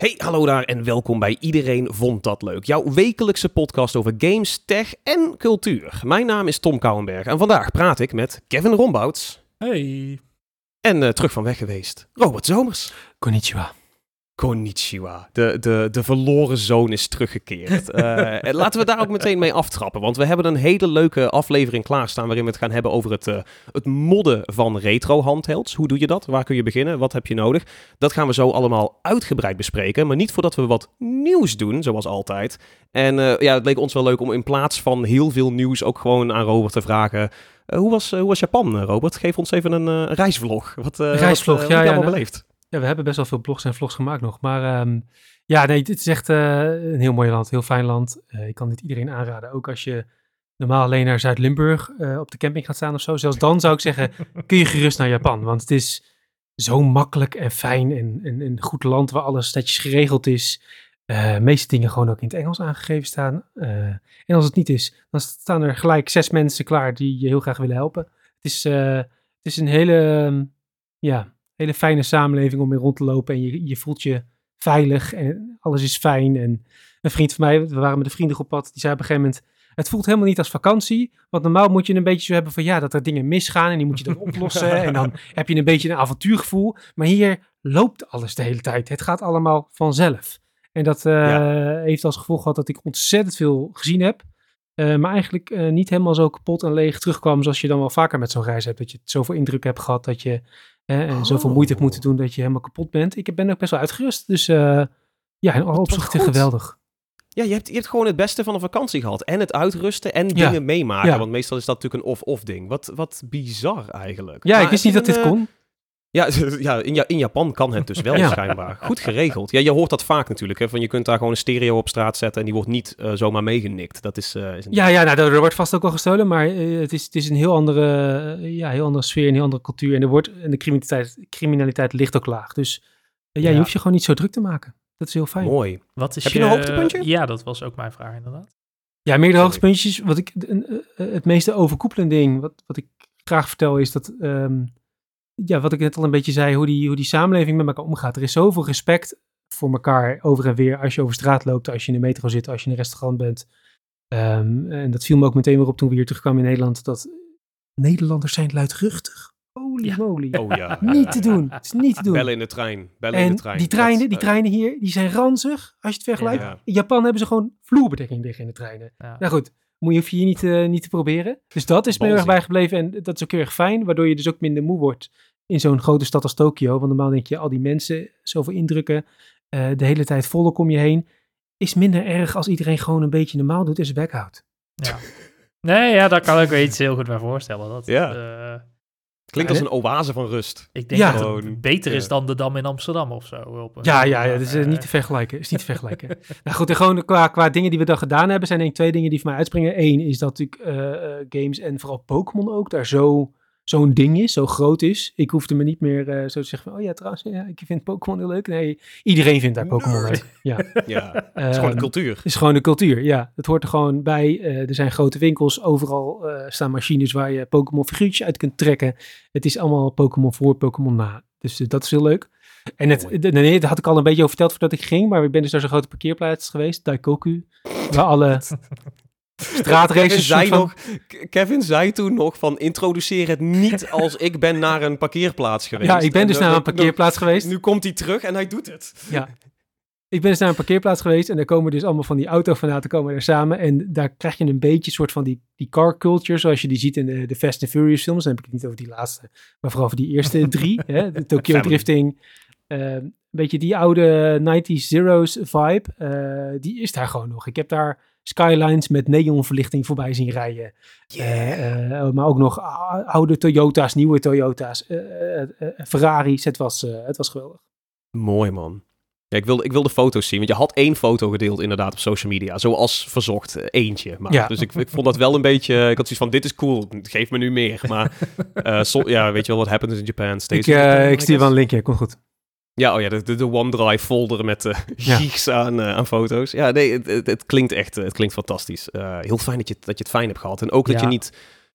Hey, hallo daar en welkom bij Iedereen Vond Dat Leuk. Jouw wekelijkse podcast over games, tech en cultuur. Mijn naam is Tom Kouwenberg en vandaag praat ik met Kevin Rombouts. Hey. En uh, terug van weg geweest, Robert Zomers. Konnichiwa. Konnichiwa. De, de, de verloren zoon is teruggekeerd. uh, laten we daar ook meteen mee aftrappen. Want we hebben een hele leuke aflevering klaarstaan. waarin we het gaan hebben over het, uh, het modden van retro handhelds. Hoe doe je dat? Waar kun je beginnen? Wat heb je nodig? Dat gaan we zo allemaal uitgebreid bespreken. Maar niet voordat we wat nieuws doen, zoals altijd. En uh, ja, het leek ons wel leuk om in plaats van heel veel nieuws ook gewoon aan Robert te vragen. hoe, was, hoe was Japan, Robert? Geef ons even een reisvlog. Wat, reisvlog, wat, ja. Wat ja, allemaal nou, beleefd? Ja, we hebben best wel veel blogs en vlogs gemaakt nog. Maar um, ja, nee, het is echt uh, een heel mooi land, heel fijn land. Uh, ik kan dit iedereen aanraden. Ook als je normaal alleen naar Zuid-Limburg uh, op de camping gaat staan of zo. Zelfs dan zou ik zeggen, kun je gerust naar Japan. Want het is zo makkelijk en fijn en, en een goed land waar alles netjes geregeld is. De meeste dingen gewoon ook in het Engels aangegeven staan. En als het niet is, dan staan er gelijk zes mensen klaar die je heel graag willen helpen. Het is, het is een hele, um, ja, hele fijne samenleving om in rond te lopen. En je, je voelt je veilig en alles is fijn. En een vriend van mij, we waren met een vrienden op pad, die zei op een gegeven moment... Het voelt helemaal niet als vakantie. Want normaal moet je een beetje zo hebben van ja, dat er dingen misgaan en die moet je dan oplossen. en dan heb je een beetje een avontuurgevoel. Maar hier loopt alles de hele tijd. Het gaat allemaal vanzelf. En dat uh, ja. heeft als gevolg gehad dat ik ontzettend veel gezien heb. Uh, maar eigenlijk uh, niet helemaal zo kapot en leeg terugkwam zoals je dan wel vaker met zo'n reis hebt. Dat je zoveel indruk hebt gehad dat je uh, en oh. zoveel moeite hebt moeten doen dat je helemaal kapot bent. Ik ben ook best wel uitgerust. Dus ja, in alle opzichten geweldig. Ja, je hebt, je hebt gewoon het beste van een vakantie gehad. En het uitrusten en dingen meemaken. Ja. Want meestal is dat natuurlijk een of-of ding. Wat, wat bizar eigenlijk. Ja, maar ik wist niet dat dit kon. Ja, ja, in, in Japan kan het dus wel ja. schijnbaar. Goed geregeld. Ja, je hoort dat vaak natuurlijk. Hè, van je kunt daar gewoon een stereo op straat zetten en die wordt niet uh, zomaar meegenikt. Dat is, uh, is een... Ja, ja nou, er wordt vast ook wel gestolen, maar uh, het, is, het is een heel andere, ja, heel andere sfeer, een heel andere cultuur. En, er wordt, en de criminaliteit, criminaliteit ligt ook laag. Dus ja, ja, je hoeft je gewoon niet zo druk te maken. Dat is heel fijn. Mooi. Wat is Heb je, je een hoogtepuntje? Ja, dat was ook mijn vraag inderdaad. Ja, meerdere hoogtepuntjes. Wat ik, het meeste overkoepelende ding, wat, wat ik graag vertel, is dat... Um, ja, wat ik net al een beetje zei, hoe die, hoe die samenleving met elkaar omgaat. Er is zoveel respect voor elkaar over en weer als je over straat loopt, als je in de metro zit, als je in een restaurant bent. Um, en dat viel me ook meteen weer op toen we hier terugkwamen in Nederland, dat Nederlanders zijn luidruchtig. Holy ja. moly. Oh ja. niet te doen. Het is niet te doen. Bellen in de trein. Bellen en in de trein. Die treinen, dat, die treinen hier, die zijn ranzig, als je het vergelijkt. Ja. In Japan hebben ze gewoon vloerbedekking liggen in de treinen. Nou goed, moet je, hoef je hier niet, uh, niet te proberen. Dus dat is me heel erg bijgebleven en dat is ook heel erg fijn, waardoor je dus ook minder moe wordt in zo'n grote stad als Tokio. Want normaal denk je, al die mensen, zoveel indrukken, uh, de hele tijd volk om je heen. Is minder erg als iedereen gewoon een beetje normaal doet en zijn bek houdt. Ja. Nee, ja, daar kan ik me iets heel goed bij voorstellen. Dat, ja. Uh, Klinkt als een oase van rust. Ik denk ja. dat het beter is dan de Dam in Amsterdam of zo. Op een, ja, ja, ja, dat is uh, niet te vergelijken. Is niet te vergelijken. nou goed, en gewoon qua, qua dingen die we dan gedaan hebben, zijn er twee dingen die voor mij uitspringen. Eén is dat natuurlijk uh, games en vooral Pokémon ook daar zo zo'n ding is, zo groot is. Ik hoefde me niet meer uh, zo te zeggen van, oh ja, trouwens, ja, ik vind Pokémon heel leuk. Nee, iedereen vindt daar Pokémon leuk. Ja, ja het is gewoon de cultuur. Het is gewoon de cultuur, ja. Het hoort er gewoon bij. Uh, er zijn grote winkels, overal uh, staan machines waar je Pokémon figuurtjes uit kunt trekken. Het is allemaal Pokémon voor, Pokémon na. Dus dat is heel leuk. En het, nee, dat had ik al een beetje over verteld voordat ik ging, maar ik ben dus naar zo'n grote parkeerplaats geweest, Daikoku, waar alle straatraces Kevin zei, van... nog, Kevin zei toen nog van introduceer het niet als ik ben naar een parkeerplaats geweest. Ja, ik ben dus naar een parkeerplaats geweest. Nu komt hij terug en hij doet het. Ja. Ik ben dus naar een parkeerplaats geweest en daar komen dus allemaal van die autofanaten komen er samen. En daar krijg je een beetje soort van die, die car culture, zoals je die ziet in de, de Fast and Furious films. Dan heb ik het niet over die laatste, maar vooral over die eerste drie. hè, de Tokyo. Drifting. Uh, een beetje die oude 90s Zeros vibe. Uh, die is daar gewoon nog. Ik heb daar skylines met neonverlichting voorbij zien rijden. Yeah. Uh, uh, maar ook nog oude Toyota's, nieuwe Toyota's, Ferraris. Het was, het was geweldig. Mooi man. Ja, ik wilde, ik wilde foto's zien, want je had één foto gedeeld inderdaad op social media, zoals verzocht, eentje. Maar, ja. Dus ik, ik vond dat wel een beetje, ik had zoiets van, dit is cool, geef me nu meer. Maar so, ja, weet je wel, what happens in Japan stays Ik, uh, ik stuur wel een linkje, komt goed. Ja, oh ja, de, de, de OneDrive folder met uh, gigs ja. aan, uh, aan foto's. Ja, nee, het, het, het klinkt echt, het klinkt fantastisch. Uh, heel fijn dat je, dat je het fijn hebt gehad. En ook dat je niet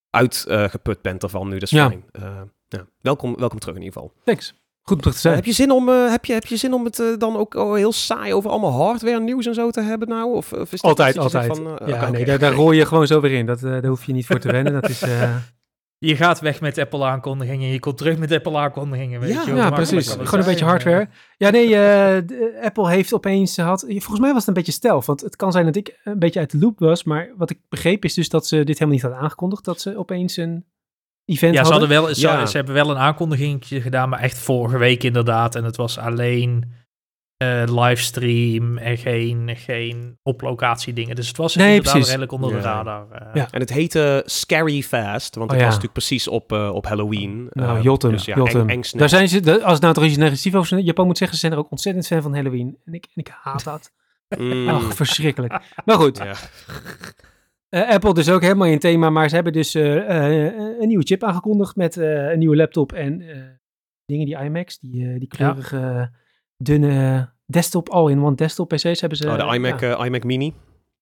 uitgeput bent ervan nu, dat is ja. fijn. ja. Welkom, welkom terug in ieder geval. Thanks. Goed om terug te Eh, zijn. heb, je zin om, eh, heb, je, heb je zin om het eh, dan ook oh, heel saai over allemaal hardware nieuws en zo te hebben nou? Of, of is dat Altijd, altijd. van, eh, ja, nee, daar, daar rol je gewoon zo weer in. Dat, eh, daar hoef je niet voor te wennen. Dat is, eh, Je gaat weg met Apple aankondigingen. Je komt terug met Apple aankondigingen. Weet Ja, je, ja, precies. Gewoon een beetje hardware. Ja, nee, eh, de- Apple heeft opeens had. Volgens mij was het een beetje stelf. Want het kan zijn dat ik een beetje uit de loop was. Maar wat ik begreep is dus dat ze dit helemaal niet hadden aangekondigd. Dat ze opeens een event Ja, ze, hadden. hadden wel, ze, Ja. ze hebben wel een aankondiging gedaan, maar echt vorige week inderdaad. En het was alleen eh, livestream en geen, geen op locatie dingen. Dus het was Nee, inderdaad precies. redelijk onder de radar. eh. Ja. En het heette Scary Fast, want Oh, het ja. was natuurlijk precies op, eh, op Halloween. Nou, Eh, Jotem, dus ja, eng-. Daar zijn ze, de- als het nou toch iets negatiefs over Japan moet zeggen, ze zijn er ook ontzettend fan van Halloween. En ik, en ik haat dat. Mm. Ach, verschrikkelijk. Maar goed, Ja. Eh, Apple dus ook helemaal in thema, maar ze hebben dus eh, eh, een nieuwe chip aangekondigd met eh, een nieuwe laptop en eh, dingen, die iMacs, die, eh, die kleurige, dunne desktop, all-in-one desktop PC's hebben ze. Oh, de iMac, Ja, eh, iMac Mini.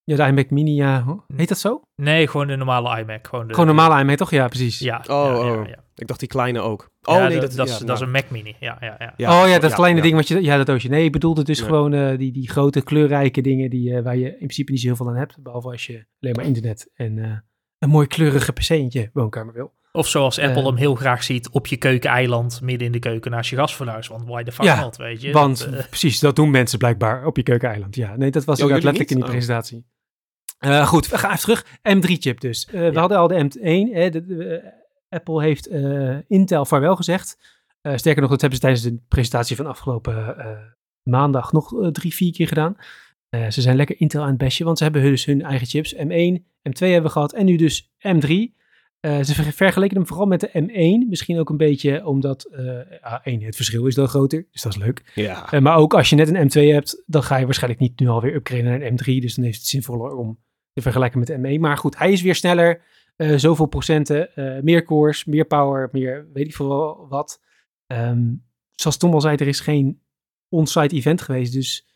ja, de iMac Mini, ja. Hoe- Heet dat zo? Nee, gewoon de normale iMac. Gewoon, de, Gewoon normale iMac, toch? Ja, precies. Ja, Oh, ja, oh. ja. Ik dacht die kleine ook. Oh Ja, nee, dat, dat, is, dat nou, is een Mac Mini. Ja, ja, ja. ja, oh ja, dat ja, kleine ja. ding wat je... Ja, dat doosje. Nee, ik bedoelde dus gewoon eh, die, die grote kleurrijke dingen die, eh, waar je in principe niet zo heel veel aan hebt. Behalve als je alleen maar internet en eh, een mooi kleurige PC in je woonkamer wil. Of zoals Apple Eh. hem heel graag ziet, op je keukeneiland, midden in de keuken naast je gasfornuis. Want why the fuck Ja, not, weet je? Want Dat, eh, precies, dat doen mensen blijkbaar op je keukeneiland. Ja, nee, dat was Oh, inderdaad jullie letterlijk in die niet? presentatie. Eh, goed, we gaan even terug. M3-chip dus. Eh, We hadden al de M1. Hè, de, de, Apple heeft eh, Intel vaarwel gezegd. Eh, sterker nog, dat hebben ze tijdens de presentatie van afgelopen eh, maandag nog drie, vier keer gedaan. Eh, ze zijn lekker Intel aan het bestje, want ze hebben dus hun eigen chips. M1, M2 hebben we gehad en nu dus M3. Eh, ze ver- vergeleken hem vooral met de M1. Misschien ook een beetje omdat, eh ja, één, het verschil is dan groter, dus dat is leuk. Ja. Eh, maar ook als je net een M2 hebt, dan ga je waarschijnlijk niet nu alweer upgraden naar een M3. Dus dan heeft het zinvoller om te vergelijken met de M1. Maar goed, hij is weer sneller. zoveel procenten, meer cores, meer power, meer weet ik veel wat. Ehm, zoals Tom al zei, er is geen on-site event geweest. Dus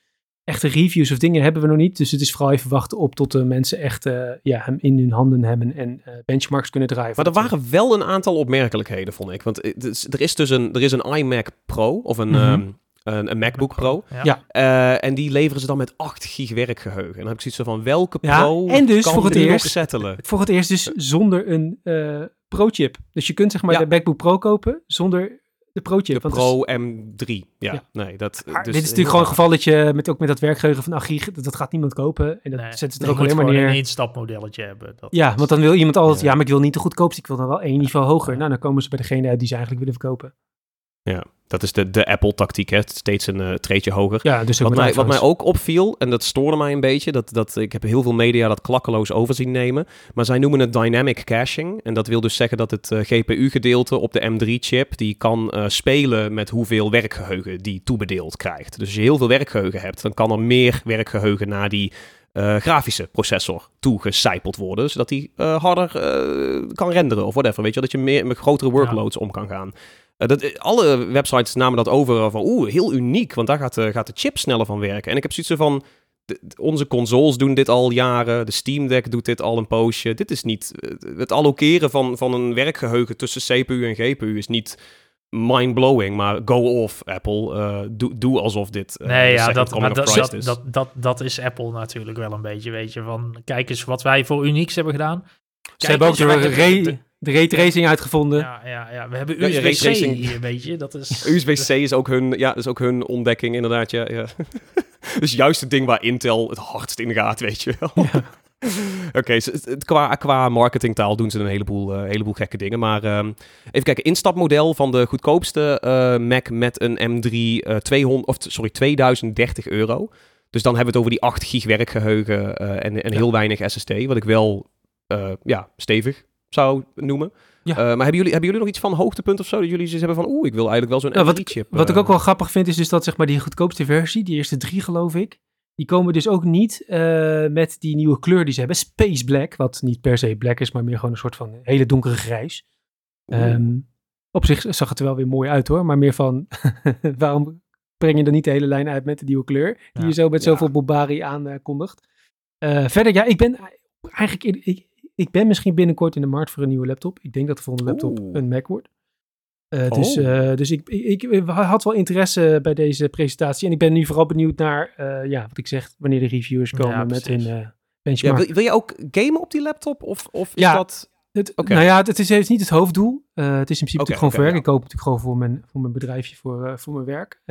echte reviews of dingen hebben we nog niet. Dus het is vooral even wachten op tot de mensen echt eh, ja, hem in hun handen hebben en eh, benchmarks kunnen draaien. Maar er waren wel een aantal opmerkelijkheden, vond ik. Want is- er is dus een, er is een iMac Pro, of een, Mhm. ehm, een, een MacBook Pro. Ja. Eh, en die leveren ze dan met 8 gig werkgeheugen. En dan heb ik zoiets van, welke Ja, Pro en dus kan voor het eerst- settelen? Voor het eerst dus zonder een eh, Pro-chip. Dus je kunt zeg maar Ja. de MacBook Pro kopen zonder de Pro-chip. De is- Pro M3. Ja, Ja. nee, dat... Maar dus dit is natuurlijk gewoon een geval dat je met, ook met dat werkgeheugen van 8 gig, dat, dat gaat niemand kopen. En dat Nee, zetten ze er ook alleen maar neer. een instapmodelletje hebben. Dat Ja, is- want dan wil iemand altijd, Ja. ja. maar ik wil niet de goedkoopste, ik wil dan wel één niveau hoger. Nou, dan komen ze bij degene uit die ze eigenlijk willen verkopen. Dat is de, de Apple-tactiek, hè. Steeds een eh, treetje hoger. Ja, dus Wat mij, wat mij ook opviel, en dat stoorde mij een beetje, dat, dat, ik heb heel veel media dat klakkeloos over zien nemen, maar zij noemen het dynamic caching. En dat wil dus zeggen dat het eh, GPU-gedeelte op de M3-chip, die kan eh, spelen met hoeveel werkgeheugen die toebedeeld krijgt. Dus als je heel veel werkgeheugen hebt, dan kan er meer werkgeheugen naar die grafische processor toegecijpeld worden, zodat die harder kan renderen of whatever. Weet je, dat je meer met grotere workloads om kan gaan. Eh, dat, alle websites namen dat over van oeh, heel uniek, want daar gaat, de gaat de chip sneller van werken. En ik heb zoiets van, onze consoles doen dit al jaren, de Steam Deck doet dit al een poosje. Dit is niet, eh, het allokeren van, van een werkgeheugen tussen CPU en GPU is niet mind-blowing, maar go off Apple, Eh, doe, doe alsof dit eh, Nee, ja, dat, maar dat, dat, is. dat, dat, dat is Apple natuurlijk wel een beetje, weet je. Van, kijk eens wat wij voor unieks hebben gedaan. Ze hebben ook de, de- de raytracing uitgevonden. Ja, ja, ja, we hebben Ja, USB-C hier, weet je. Dat is... USB-C is ook hun, ja, is ook hun ontdekking, inderdaad. Ja, ja. dus juist het ding waar Intel het hardst in gaat, weet je wel. Oké, het- het- qua, qua marketingtaal doen ze een heleboel, eh, heleboel gekke dingen. Maar ehm, even kijken, instapmodel van de goedkoopste eh, Mac met een M3 eh 200, of, sorry, 2030 euro. Dus dan hebben we het over die 8 gig werkgeheugen eh, en, en Ja. heel weinig SSD. Wat ik wel eh, ja, stevig zou noemen. Ja. Eh, maar hebben jullie, hebben jullie nog iets van hoogtepunt of zo? Dat jullie zoiets hebben van, oeh, ik wil eigenlijk wel zo'n wat, M3-chip. wat ik ook wel grappig vind, is dus dat zeg maar die goedkoopste versie, die eerste drie geloof ik, die komen dus ook niet eh, met die nieuwe kleur die ze hebben. Space Black, wat niet per se black is, maar meer gewoon een soort van hele donkere grijs. Ehm, op zich zag het er wel weer mooi uit hoor, maar meer van waarom breng je dan niet de hele lijn uit met de nieuwe kleur die Ja. je zo met Ja. zoveel Bobari aankondigt. Eh verder, ja, ik ben eigenlijk, ik, ben misschien binnenkort in de markt voor een nieuwe laptop. Ik denk dat de volgende laptop Oeh. een Mac wordt. Uh, dus Oh. uh, dus ik, ik, ik, had wel interesse bij deze presentatie. En ik ben nu vooral benieuwd naar, uh, ja, wat ik zeg, wanneer de reviewers komen Ja, met hun benchmark. Ja, wil, wil je ook gamen op die laptop? Of, of is Ja. dat... Het, Oké. Nou ja, het, is, niet het hoofddoel. Het is in principe natuurlijk gewoon voor werk. Ik koop het natuurlijk gewoon voor mijn, voor mijn bedrijfje, voor, voor mijn werk.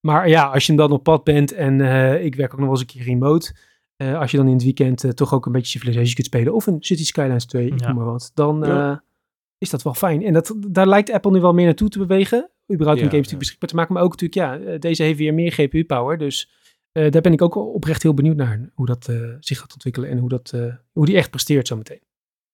Maar ja, als je dan op pad bent en ik werk ook nog wel eens een keer remote. Uh, als je dan in het weekend uh, toch ook een beetje Civilization kunt spelen. Of een City Skylines 2, ik Ja. noem maar wat. Dan Ja. uh, is dat wel fijn. En dat, daar lijkt Apple nu wel meer naartoe te bewegen. Überhaupt om Ja, games ja. natuurlijk beschikbaar te maken. Maar ook natuurlijk, ja, deze heeft weer meer GPU-power. Dus uh, daar ben ik ook oprecht heel benieuwd naar. Hoe dat uh, zich gaat ontwikkelen en hoe, dat, uh, hoe die echt presteert zometeen.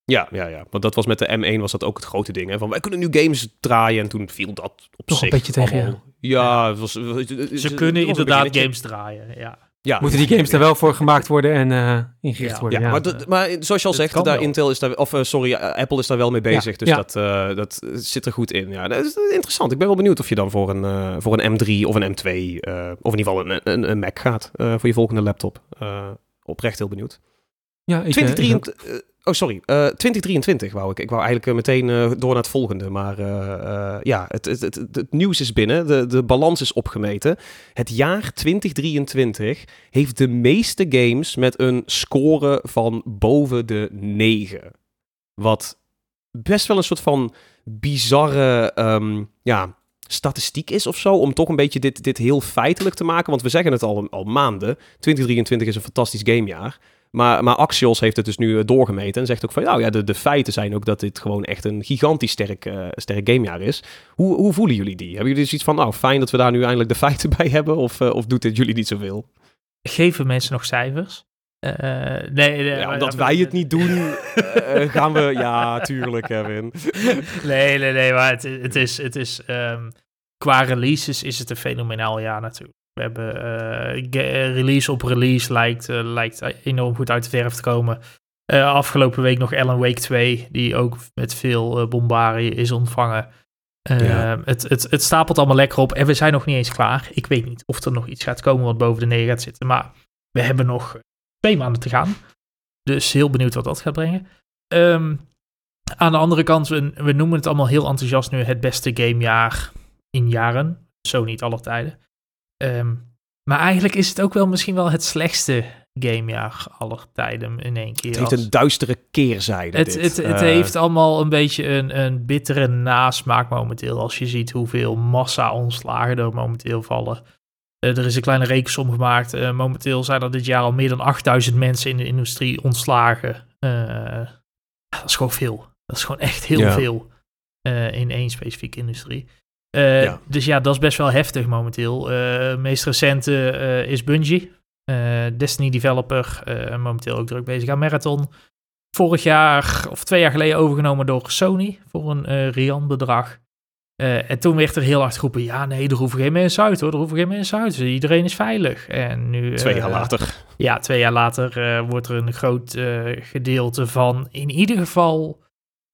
Ja, ja, ja. Want dat was met de M1 was dat ook het grote ding. Hè? Van wij kunnen nu games draaien en toen viel dat op Toch een zich beetje tegen, Ja, het was, het het Ze een kunnen inderdaad games draaien, ja. Ja, Moeten die games daar wel voor gemaakt worden en uh, ingericht Ja. worden? Ja, Ja, maar, dat- maar zoals je al zegt, daar wel. Intel is daar, of eh, sorry, eh, Apple is daar wel mee bezig. dus ja. Dat, eh, dat zit er goed in. Ja, dat is interessant. Ik ben wel benieuwd of je dan voor een, eh, voor een M3 of een M2, eh, of in ieder geval een, een, een Mac gaat eh, voor je volgende laptop. Eh, oprecht heel benieuwd. Ja ik, eh, ik ook. 2023, eh, oh, sorry. eh 2023 wou ik. Ik wou eigenlijk eh, meteen eh, door naar het volgende. Maar eh, eh, ja, het, het, het, het, het nieuws is binnen. De, de balans is opgemeten. Het jaar 2023 heeft de meeste games met een score van boven de 9. Wat best wel een soort van bizarre ehm, ja, statistiek is of zo. Om toch een beetje dit, dit heel feitelijk te maken. Want we zeggen het al, al maanden. 2023 is een fantastisch gamejaar. Maar, maar Axios heeft het dus nu eh, doorgemeten en zegt ook van, nou ja, de, de feiten zijn ook dat dit gewoon echt een gigantisch sterk, eh, sterk gamejaar is. Hoe, hoe voelen jullie die? Hebben jullie zoiets van, nou fijn dat we daar nu eindelijk de feiten bij hebben, of, eh, of doet dit jullie niet zoveel? Geven mensen nog cijfers? Nee, nee, Ja, omdat wij het niet doen, gaan we, ja, tuurlijk Kevin. Nee, nee, nee, maar het, het is, het is ehm, qua releases is het een fenomenaal jaar natuurlijk. We hebben eh, eh, release op release lijkt, eh, lijkt enorm goed uit de verf te komen. Afgelopen week nog Alan Wake 2, die ook met veel bombarie is ontvangen. Ja. het, het, het stapelt allemaal lekker op en we zijn nog niet eens klaar. Ik weet niet of er nog iets gaat komen wat boven de 9 gaat zitten, maar we hebben nog twee maanden te gaan. Dus heel benieuwd wat dat gaat brengen. Ehm, aan de andere kant, we, we noemen het allemaal heel enthousiast nu het beste gamejaar in jaren. Zo niet alle tijden. Ehm, maar eigenlijk is het ook wel misschien wel het slechtste gamejaar aller tijden in één keer. Het heeft een duistere keerzijde het, dit. het, het Eh, heeft allemaal een beetje een, een bittere nasmaak momenteel. Als je ziet hoeveel massa-ontslagen er momenteel vallen. Eh, er is een kleine rekensom gemaakt. Eh, momenteel zijn er dit jaar al meer dan 8000 mensen in de industrie ontslagen. Dat is gewoon veel. Dat is gewoon echt heel Ja. veel in één specifieke industrie. Eh, Ja. Dus ja, dat is best wel heftig momenteel. Eh meest recente eh, is Bungie. Destiny developer, momenteel ook druk bezig aan Marathon. Vorig jaar, of twee jaar geleden, overgenomen door Sony voor een riant bedrag. Eh, en toen werd er heel hard geroepen, ja nee, er hoeven geen mensen uit hoor, er hoeven geen mensen uit. Iedereen is veilig. En nu... Twee jaar later. ja, twee jaar later wordt er een groot gedeelte van, in ieder geval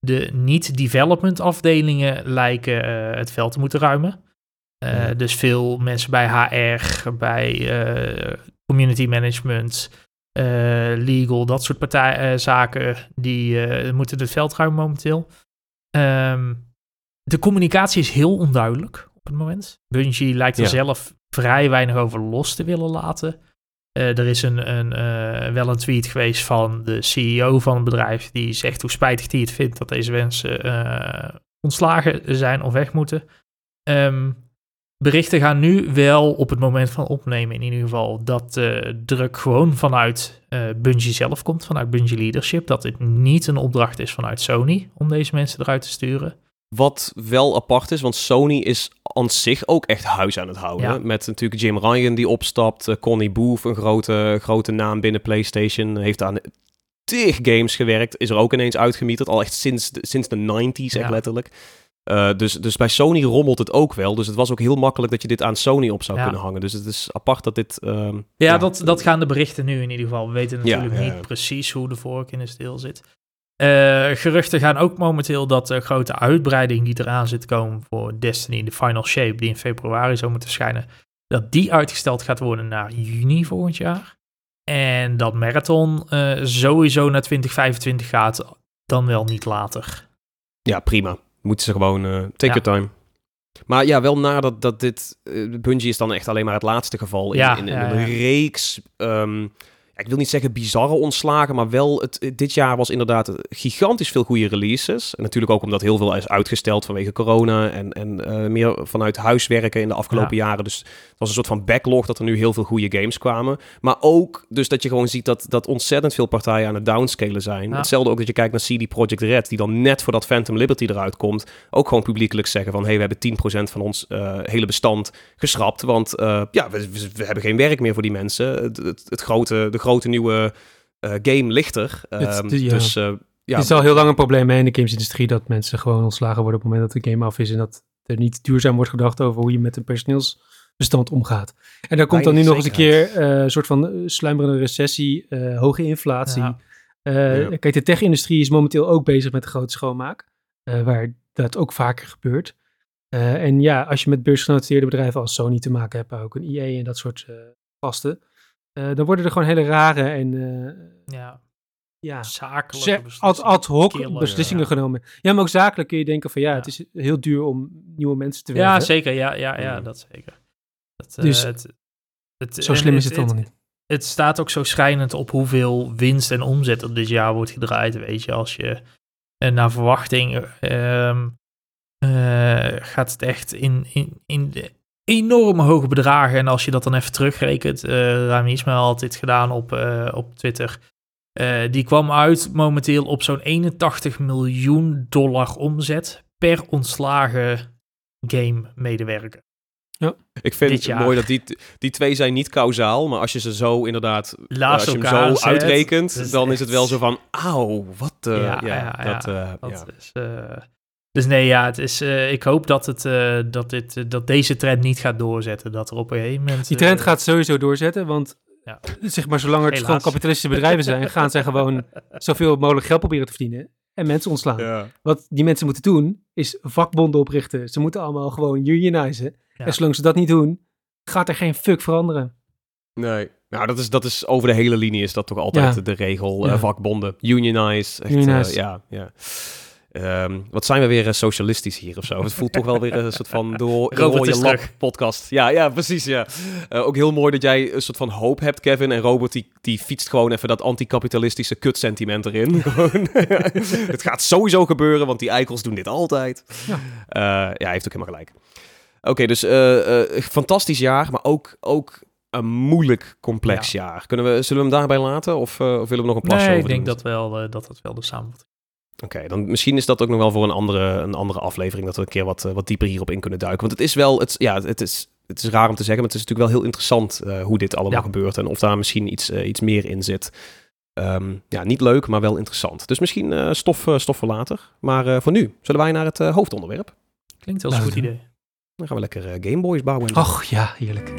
de niet-development afdelingen lijken eh, het veld te moeten ruimen. Eh, Ja. Dus veel mensen bij HR, bij eh, community management, legal, dat soort partij, zaken, die moeten het veld ruimen momenteel. Ehm, de communicatie is heel onduidelijk op het moment. Bungie lijkt er Ja. zelf vrij weinig over los te willen laten. Eh, er is een, een, eh, wel een tweet geweest van de CEO van het bedrijf die zegt hoe spijtig hij het vindt dat deze mensen eh, ontslagen zijn of weg moeten. Ehm, berichten gaan nu wel op het moment van opnemen in ieder geval dat de druk gewoon vanuit Bungie zelf komt, vanuit Bungie Leadership. Dat dit niet een opdracht is vanuit Sony om deze mensen eruit te sturen. Wat wel apart is, want Sony is aan zich ook echt huis aan het houden. Ja. Met natuurlijk Jim Ryan die opstapt. eh, Connie Booth, een grote, grote naam binnen PlayStation. Heeft aan tig games gewerkt. Is er ook ineens uitgemieterd. Al echt sinds de, sinds de 90s, echt Ja. letterlijk. Eh, dus, dus bij Sony rommelt het ook wel. Dus het was ook heel makkelijk dat je dit aan Sony op zou Ja. kunnen hangen. Dus het is apart dat dit... ehm, Ja, Dat, dat gaan de berichten nu in ieder geval. We weten natuurlijk ja, ja. niet precies hoe de vork in de steel zit. Eh, geruchten gaan ook momenteel dat de grote uitbreiding die eraan zit komen voor Destiny, de Final Shape, die in februari zou moeten verschijnen, dat die uitgesteld gaat worden naar juni volgend jaar. En dat Marathon eh, sowieso naar 2025 gaat, dan wel niet later. Ja, prima. Moeten ze gewoon, eh, take Ja. your time. Maar ja, wel nadat dat dit... Bungie is dan echt alleen maar het laatste geval in, Ja, in, in ja, een reeks... ehm, ik wil niet zeggen bizarre ontslagen, maar wel... Het, dit jaar was inderdaad gigantisch veel goede releases. En natuurlijk ook omdat heel veel is uitgesteld vanwege corona... en, en eh, meer vanuit huis werken in de afgelopen jaren. Dus het was een soort van backlog dat er nu heel veel goede games kwamen. Maar ook dus dat je gewoon ziet dat, dat ontzettend veel partijen aan het downscalen zijn. Ja. Hetzelfde ook dat je kijkt naar CD Projekt Red, die dan net voordat Phantom Liberty eruit komt, ook gewoon publiekelijk zeggen van, hey, we hebben 10% van ons eh, hele bestand geschrapt, want eh, ja, we, we, we hebben geen werk meer voor die mensen. Het, het, het grote, de grote nieuwe eh, game ligt er. Het- Ehm, ja. Dus eh, ja, Het is al heel lang een probleem hè, in de gamesindustrie dat mensen gewoon ontslagen worden op het moment dat de game af is en dat er niet duurzaam wordt gedacht over hoe je met een personeelsbestand omgaat. En daar komt dan nu nog eens een keer eh, een soort van sluimerende recessie, eh, hoge inflatie. Ja. Eh, Ja. Kijk, de tech-industrie is momenteel ook bezig met de grote schoonmaak, eh, waar dat ook vaker gebeurt. Eh, en ja, als je met beursgenoteerde bedrijven als Sony te maken hebt, maar ook een EA en dat soort eh gasten, eh, dan worden er gewoon hele rare en eh, Ja, ja, zakelijke ad, beslissingen. ad hoc Killen, beslissingen ja. genomen. Ja, maar ook zakelijk kun je denken van ja, Ja. het is heel duur om nieuwe mensen te werven. Ja, zeker. Ja, ja, ja Mm. dat zeker. Dat, eh, Dus het, het, Zo slim is het allemaal niet. Het staat ook zo schrijnend op hoeveel winst en omzet er dit jaar wordt gedraaid. Weet je, als je eh, naar verwachting ehm, eh, gaat het echt in, in, in de enorme hoge bedragen. En als je dat dan even terugrekent, eh Rami Ismail had dit gedaan op, eh, op Twitter. Eh, die kwam uit momenteel op zo'n 81 miljoen dollar omzet per ontslagen game-medewerker. ik vind dit het jaar. mooi dat die, die twee zijn niet kausaal, maar als je ze zo inderdaad Laat als je hem zo zet, uitrekent, is dan is het wel zo van, auw, wat, eh, ja, Ja, ja, dat, ja. eh, Dat ja. is, eh, dus nee, ja, het is, eh, ik hoop dat, het, eh, dat, dit, eh, dat deze trend niet gaat doorzetten. Dat er op een gegeven moment... Die trend gaat sowieso doorzetten, want Ja. zeg maar, zolang het Helaas. gewoon kapitalistische bedrijven zijn, gaan zij gewoon zoveel mogelijk geld proberen te verdienen en mensen ontslaan. Ja. Wat die mensen moeten doen, is vakbonden oprichten. Ze moeten allemaal gewoon unionizen. Ja. En zolang ze dat niet doen, gaat er geen fuck veranderen. Nee. Nou, dat is, dat is over de hele linie is dat toch altijd Ja. de regel. Ja. eh, vakbonden, unionize. Echt, Unionize. ja, ja. Ehm, wat zijn we weer eh, socialistisch hier of zo? Het voelt toch wel weer een soort van de, ro- de Robert rode is lap terug. podcast. Ja, ja, precies. Ja. Eh, ook heel mooi dat jij een soort van hoop hebt, Kevin. En Robert die, die fietst gewoon even dat anticapitalistische kutsentiment erin. Het gaat sowieso gebeuren, want die eikels doen dit altijd. Ja. Eh, ja, hij heeft ook helemaal gelijk. Oké, dus eh, eh, fantastisch jaar, maar ook, ook een moeilijk, complex jaar. Kunnen we, zullen we hem daarbij laten of, eh, of willen we nog een plasje Nee, over ik denk dat, wel, eh, dat dat wel de samenvatting Oké, dan misschien is dat ook nog wel voor een andere, een andere aflevering dat we een keer wat, eh, wat dieper hierop in kunnen duiken. Want het is wel, het, ja, het is, het is raar om te zeggen, maar het is natuurlijk wel heel interessant eh, hoe dit allemaal Ja. gebeurt en of daar misschien iets, eh, iets meer in zit. Ehm, ja, niet leuk, maar wel interessant. Dus misschien eh, stof, stof voor later. Maar eh, voor nu zullen wij naar het eh, hoofdonderwerp. Klinkt als een goed idee. Dan gaan we lekker eh, Gameboys bouwen. Och ja, heerlijk.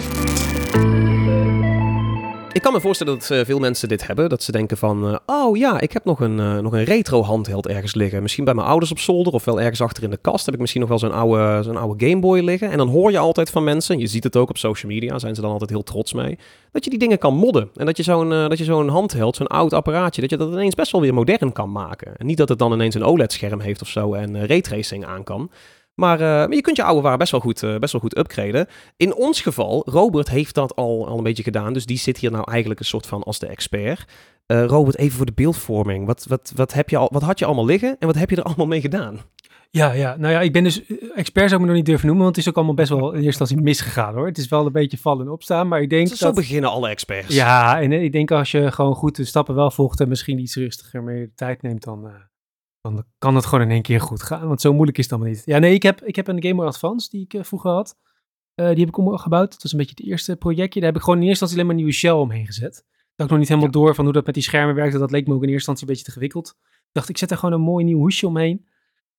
Ik kan me voorstellen dat eh, veel mensen dit hebben. Dat ze denken van, eh, oh ja, ik heb nog een, eh, nog een retro handheld ergens liggen. Misschien bij mijn ouders op zolder of wel ergens achter in de kast. Heb ik misschien nog wel zo'n oude, zo'n oude Game Boy liggen. En dan hoor je altijd van mensen, je ziet het ook op social media, zijn ze dan altijd heel trots mee. Dat je die dingen kan modden. En dat je zo'n dat je zo'n handheld, zo'n oud apparaatje, dat je dat ineens best wel weer modern kan maken. En niet dat het dan ineens een OLED-scherm heeft of zo en raytracing aan kan. Maar, eh, maar je kunt je oude waar best wel goed, eh, best wel goed upgraden. In ons geval, Robert heeft dat al, al een beetje gedaan. Dus die zit hier nou eigenlijk een soort van als de expert. Eh, Robert, even voor de beeldvorming. Wat, wat, wat, heb je al, wat had je allemaal liggen en wat heb je er allemaal mee gedaan? Ja, ja, nou ja, ik ben dus expert zou ik me nog niet durven noemen, want het is ook allemaal best wel in eerste instantie misgegaan hoor. Het is wel een beetje vallen en opstaan, maar ik denk Zo dat... beginnen alle experts. Ja, en ik denk als je gewoon goed de stappen wel volgt en misschien iets rustiger meer de tijd neemt, dan, dan kan het gewoon in één keer goed gaan. Want zo moeilijk is het allemaal niet. Ja, nee, ik heb, ik heb een Game Boy Advance die ik eh, vroeger had. Eh, die heb ik omgebouwd. Dat was een beetje het eerste projectje. Daar heb ik gewoon in eerste instantie alleen maar een nieuwe shell omheen gezet. Ik had nog niet helemaal door van hoe dat met die schermen werkte. Dat leek me ook in eerste instantie een beetje te gewikkeld. Ik dacht, ik zet er gewoon een mooi nieuw hoesje omheen.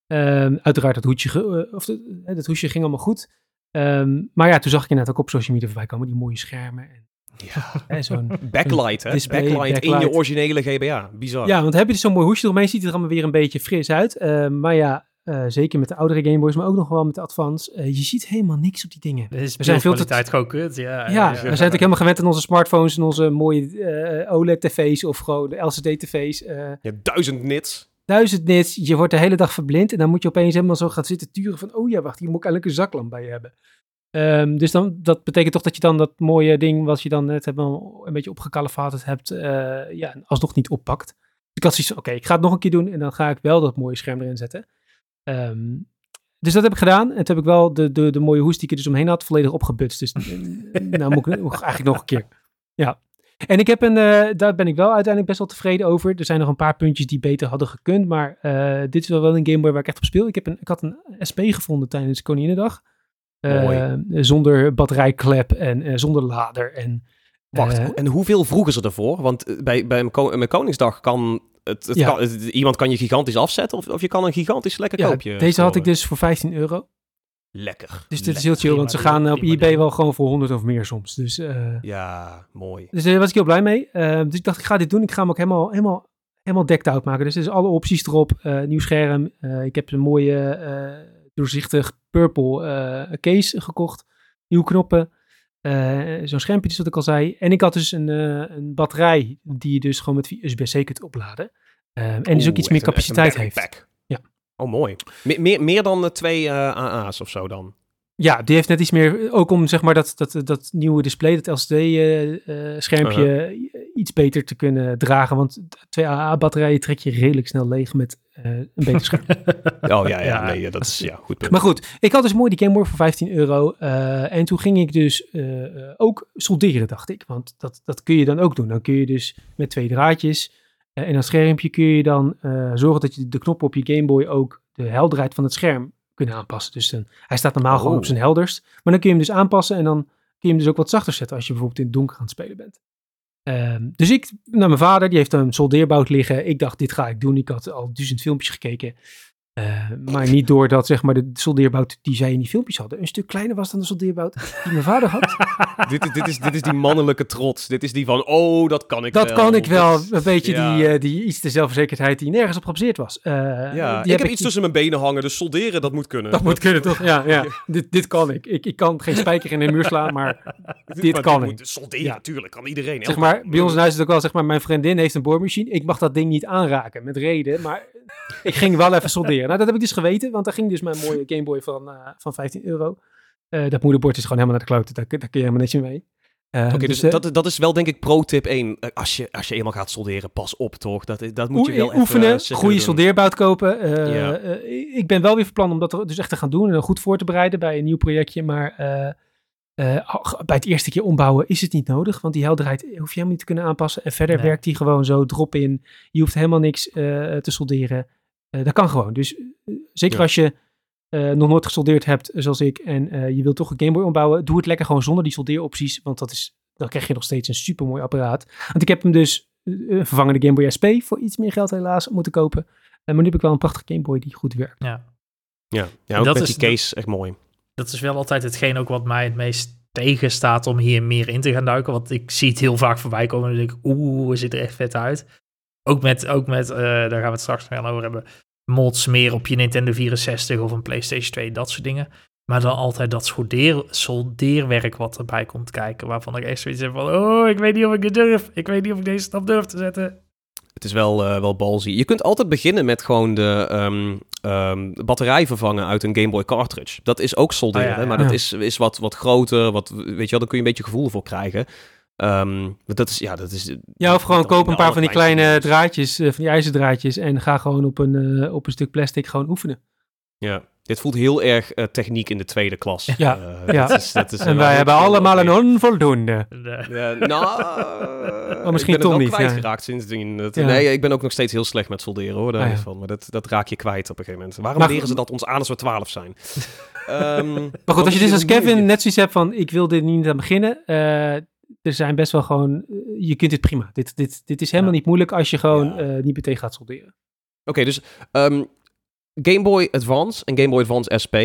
Ehm, uiteraard, dat hoedje, ge- eh, of de- dat hoesje ging allemaal goed. Ehm, maar ja, toen zag ik inderdaad ook op social media voorbij komen, die mooie schermen. En, Ja. zo'n Backlight, hè? Display, backlight, in je originele GBA. Bizar. Ja, want heb je dus zo'n mooi hoesje eromheen, ziet het er allemaal weer een beetje fris uit. Eh, maar ja, eh, zeker met de oudere Game Boys, maar ook nog wel met de Advance. eh, je ziet helemaal niks op die dingen. Is We zijn veel te- tijd gewoon kut. Ja, Ja, ja, we zijn natuurlijk helemaal gewend aan onze smartphones en onze mooie eh, OLED-tv's of gewoon de LCD-tv's. eh Ja, duizend nits. duizend nits. Je wordt de hele dag verblind. En dan moet je opeens helemaal zo gaan zitten turen van... Oh ja, wacht, hier moet ik eigenlijk een zaklamp bij hebben. Ehm, dus dan, dat betekent toch dat je dan dat mooie ding... wat je dan net helemaal een beetje opgekalefaterd hebt... eh, ja, alsnog niet oppakt. Dus ik had zoiets oké, ik ga het nog een keer doen... en dan ga ik wel dat mooie scherm erin zetten. Ehm, dus dat heb ik gedaan. En toen heb ik wel de, de, de mooie hoes die ik er dus omheen had... volledig opgebutst. Dus eh, nou moet ik eigenlijk nog een keer. Ja. En ik heb een, eh, daar ben ik wel uiteindelijk best wel tevreden over. Er zijn nog een paar puntjes die beter hadden gekund. Maar dit is wel wel een Game Boy waar ik echt op speel. Ik, heb een, ik had een SP gevonden tijdens Koninginnedag. Eh, zonder batterijklep en eh, zonder lader. En, Wacht, eh, en hoeveel vroegen ze ervoor? Want bij, bij mijn, ko- mijn Koningsdag kan, het, het Ja. kan het- iemand kan je gigantisch afzetten of, of je kan een gigantisch lekker ja, koopje deze had ik dus voor 15 euro. Lekker. Dus dit is heel chill, want ze gaan op eBay wel gewoon voor 100 of meer soms. Dus, Ja, mooi. dus daar was ik heel blij mee. Dus ik dacht, ik ga dit doen. Ik ga hem ook helemaal, helemaal, helemaal decked out maken. Dus er is alle opties erop. nieuw scherm. Ik heb een mooie doorzichtig purple eh, case gekocht. Nieuwe knoppen. Eh, Zo'n schermpje, dus wat ik al zei. En ik had dus een, eh, een batterij die je dus gewoon met USB-C kunt opladen. Eh, en dus ook Oeh, iets meer een- een capaciteit heeft. Ja. Oh, mooi. Me- meer, meer dan eh, twee AA's of zo dan? Ja, die heeft net iets meer, ook om zeg maar dat, dat, dat nieuwe display, dat LCD-schermpje, Uh-huh. iets beter te kunnen dragen. Want twee AA-batterijen trek je redelijk snel leeg met eh, een beter scherm. Oh ja, ja, Ja, nee, dat is ja, goed punt. maar goed, ik had dus mooi die Game Boy voor 15 euro. eh, en toen ging ik dus eh, ook solderen, dacht ik. Want dat, dat kun je dan ook doen. Dan kun je dus met twee draadjes en een schermpje kun je dan zorgen dat je de knoppen op je Game Boy ook de helderheid van het scherm kunnen aanpassen. Dus dan, hij staat normaal gewoon Oh. op zijn helderst. Maar dan kun je hem dus aanpassen en dan kun je hem dus ook wat zachter zetten als je bijvoorbeeld in het donker aan het spelen bent. Ehm, dus ik naar mijn vader, die heeft een soldeerbout liggen. Ik dacht, dit ga ik doen. Ik had al duizend filmpjes gekeken. Eh, maar niet door dat zeg maar, de soldeerbout die zij in die filmpjes hadden een stuk kleiner was dan de soldeerbout die mijn vader had. dit, is, dit, is, dit is die mannelijke trots. Dit is die van, oh, dat kan ik Dat wel. kan ik wel. Dit- Een beetje ja. die, eh, die iets de zelfverzekerdheid die nergens op gebaseerd was. Eh, Ja, ik heb iets tussen mijn benen hangen, dus solderen, dat moet kunnen. Dat moet kunnen, toch? Ja, ja. Dit, dit kan ik. ik. Ik kan geen spijker in de muur slaan, maar dit Maar kan ik. moet solderen, Ja. natuurlijk, kan iedereen. zeg maar, bij ons in huis is het ook wel, zeg maar, mijn vriendin heeft een boormachine. Ik mag dat ding niet aanraken, met reden. Maar ik ging wel even solderen. Nou, dat heb ik dus geweten, want daar ging dus mijn mooie Game Boy van, eh, van 15 euro. Eh, dat moederbord is gewoon helemaal naar de kloten. Daar, daar kun je helemaal niks mee. Eh, Oké, dus eh, dat, dat is wel denk ik pro-tip 1. Eh, Als je, als je eenmaal gaat solderen, pas op toch? Dat, dat moet je wel even oefenen, serieus goede doen. soldeerbout kopen. Eh, Ja. eh, ik ben wel weer van plan om dat dus echt te gaan doen en goed voor te bereiden bij een nieuw projectje. Maar eh, eh, ach, bij het eerste keer ombouwen is het niet nodig, want die helderheid hoef je helemaal niet te kunnen aanpassen. En verder Nee. werkt die gewoon zo drop in. Je hoeft helemaal niks eh, te solderen. Eh, dat kan gewoon. Dus eh, zeker Ja. als je eh, nog nooit gesoldeerd hebt, zoals ik, en eh, je wilt toch een Game Boy ombouwen, doe het lekker gewoon zonder die soldeeropties, want dat is, dan krijg je nog steeds een super mooi apparaat. Want ik heb hem dus een vervangende Game Boy SP voor iets meer geld helaas moeten kopen. Maar nu heb ik wel een prachtige Game Boy die goed werkt. Ja. Ja, ja ook Dat met is die case, echt mooi. dat is wel altijd hetgeen ook wat mij het meest tegenstaat om hier meer in te gaan duiken. Want ik zie het heel vaak voorbij komen en dan denk ik, oeh, het ziet er echt vet uit. Ook met, ook met eh, daar gaan we het straks nog over hebben, mods meer op je Nintendo 64 of een PlayStation 2, dat soort dingen. Maar dan altijd dat soldeer, soldeerwerk wat erbij komt kijken, waarvan ik echt zoiets heb van, oh, ik weet niet of ik dit durf. Ik weet niet of ik deze stap durf te zetten. Het is wel, eh wel ballsy. Je kunt altijd beginnen met gewoon de ehm, ehm, batterij vervangen uit een Game Boy cartridge. Dat is ook solderen, Oh ja, ja. maar dat is, is wat, wat groter. Wat, weet je wel, daar kun je een beetje gevoel voor krijgen. Ehm, maar dat is, ja, dat is... Ja, of gewoon koop een paar van die kleine draadjes, eh, van die ijzerdraadjes en ga gewoon op een, eh, op een stuk plastic gewoon oefenen. Ja, dit voelt heel erg eh, techniek in de tweede klas. Ja, ja. dat is, dat is En wij hebben allemaal een onvoldoende. De- Ja, nou, Oh, misschien ik ben Tom het niet, wel ja. kwijtgeraakt sindsdien. Dat, Ja. Nee, ik ben ook nog steeds heel slecht met solderen hoor, daar Ah, ja. van. Maar dat, dat raak je kwijt op een gegeven moment. Waarom Maar- leren ze dat ons aan als we twaalf zijn? Ehm, Maar goed, als je dus als Kevin net net zoiets hebt van, ik wil dit niet aan beginnen. Er zijn best wel gewoon, eh, je kunt dit prima. Dit, dit, dit is helemaal Ja. niet moeilijk als je gewoon Ja. eh, niet meteen gaat solderen. Oké, dus ehm, Game Boy Advance en Game Boy Advance SP.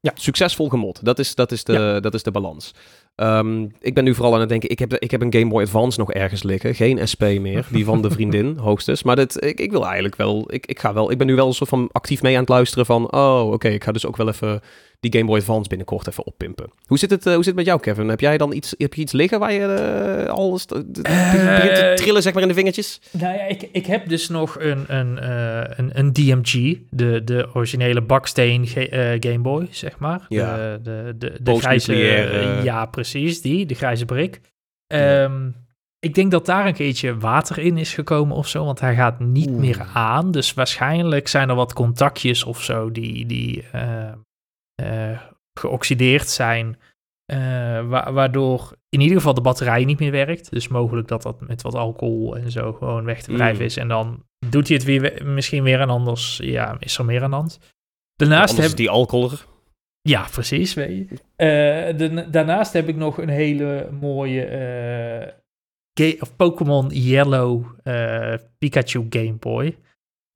Ja. Succesvol gemod. Dat is, dat is, de, dat is de balans. Ehm, ik ben nu vooral aan het denken, ik heb, ik heb een Game Boy Advance nog ergens liggen. Geen SP meer, die van de vriendin hoogstens. Maar dit, ik, ik wil eigenlijk wel ik, ik ga wel, ik ben nu wel een soort van actief mee aan het luisteren van, oh oké, ik ga dus ook wel even die Game Boy Advance binnenkort even oppimpen. Hoe zit het, eh, hoe zit het met jou, Kevin? Heb jij dan iets, heb je iets liggen waar je uh, alles begint te trillen zeg maar in de vingertjes? Nou ja, ik, ik heb dus nog een, een, een, een DMG, de, de originele baksteen Game Boy, zeg maar. Ja. De, de, de, de grijze, ja precies, die, de grijze brik. Um, ik denk dat daar een keertje water in is gekomen of zo, want hij gaat niet meer aan. Dus waarschijnlijk zijn er wat contactjes of zo die, die uh, geoxideerd zijn, uh, wa waardoor in ieder geval de batterij niet meer werkt. Dus mogelijk dat dat met wat alcohol en zo gewoon weg te wrijven is. En dan doet hij het weer, misschien weer en anders ja, is er meer aan de hand. Daarnaast heb... die alcohol Ja, precies, weet je. De, daarnaast heb ik nog een hele mooie of Pokémon Yellow uh, Pikachu Game Boy.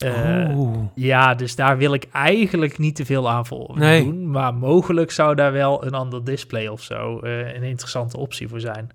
Uh, ja, dus daar wil ik eigenlijk niet te veel aan voor nee. doen. Maar mogelijk zou daar wel een ander display of zo uh, een interessante optie voor zijn.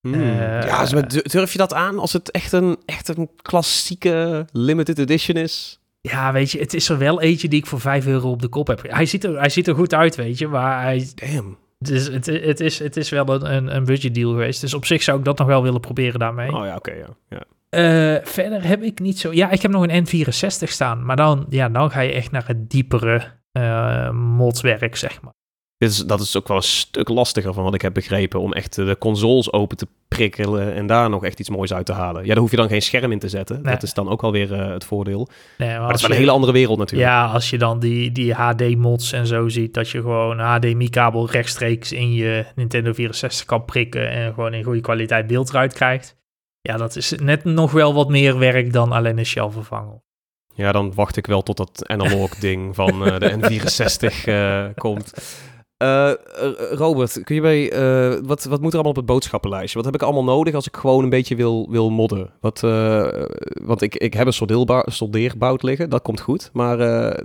Hmm. ja, durf je dat aan als het echt een, echt een klassieke limited edition is? Ja, weet je, het is er wel eentje die ik voor 5 euro op de kop heb. Hij ziet er, hij ziet er goed uit, weet je, maar hij... Damn. Dus het, het, is, het is wel een, een budget deal geweest. Dus op zich zou ik dat nog wel willen proberen daarmee. Oh ja, oké, ja. ja. Uh, verder heb ik niet zo... Ja, ik heb nog een N64 staan. Maar dan, ja, dan ga je echt naar het diepere uh, modwerk, zeg maar. Dit is, dat is ook wel een stuk lastiger van wat ik heb begrepen. Om echt de consoles open te prikkelen en daar nog echt iets moois uit te halen. Ja, daar hoef je dan geen scherm in te zetten. Nee. Dat is dan ook alweer uh, het voordeel. Nee, maar, maar dat is wel een hele andere wereld natuurlijk. Ja, als je dan die, die HD-mods en zo ziet. Dat je gewoon een HDMI-kabel rechtstreeks in je Nintendo 64 kan prikken. En gewoon in goede kwaliteit beeld eruit krijgt. Ja, dat is net nog wel wat meer werk dan alleen een shell vervangen. Ja, dan wacht ik wel tot dat analog ding van uh, de N64 uh, komt. Uh, Robert, kun je bij, uh, wat, wat moet er allemaal op het boodschappenlijstje? Wat heb ik allemaal nodig als ik gewoon een beetje wil, wil modden? Wat, uh, want ik, ik heb een soldeerbout liggen, dat komt goed. Maar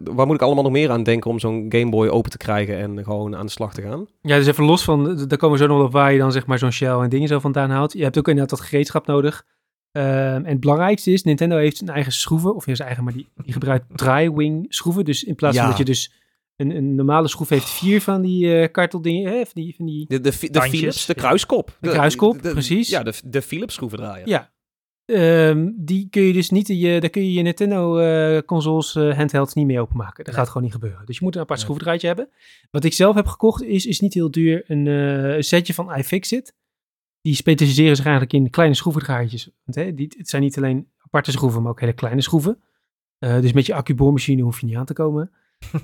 waar moet ik allemaal nog meer aan denken om zo'n Game Boy open te krijgen en gewoon aan de slag te gaan? Ja, dus even los van, daar komen we zo nog op waar je dan zeg maar zo'n shell en dingen zo vandaan haalt. Je hebt ook inderdaad dat gereedschap nodig. Uh, en het belangrijkste is, Nintendo heeft zijn eigen schroeven, of ja, zijn eigen, maar die, die gebruikt dry-wing schroeven. Dus in plaats Ja. van dat je dus een, een normale schroef heeft vier van die eh karteldingen, hè, van die, van die De, de, de. Philips, de kruiskop. De kruiskop, precies. Ja, de, de Philips schroevendraaier. Ja. Ehm, die kun je dus niet, je, daar kun je je Nintendo eh, consoles eh, handhelds niet mee openmaken. Dat Nee. gaat gewoon niet gebeuren. Dus je moet een apart Nee. schroevendraadje hebben. Wat ik zelf heb gekocht is, is niet heel duur, een, eh, een setje van iFixit. Die specialiseren zich eigenlijk in kleine schroevendraadjes. Want hè, die, het zijn niet alleen aparte schroeven, maar ook hele kleine schroeven. Eh, dus met je accuboormachine hoef je niet aan te komen.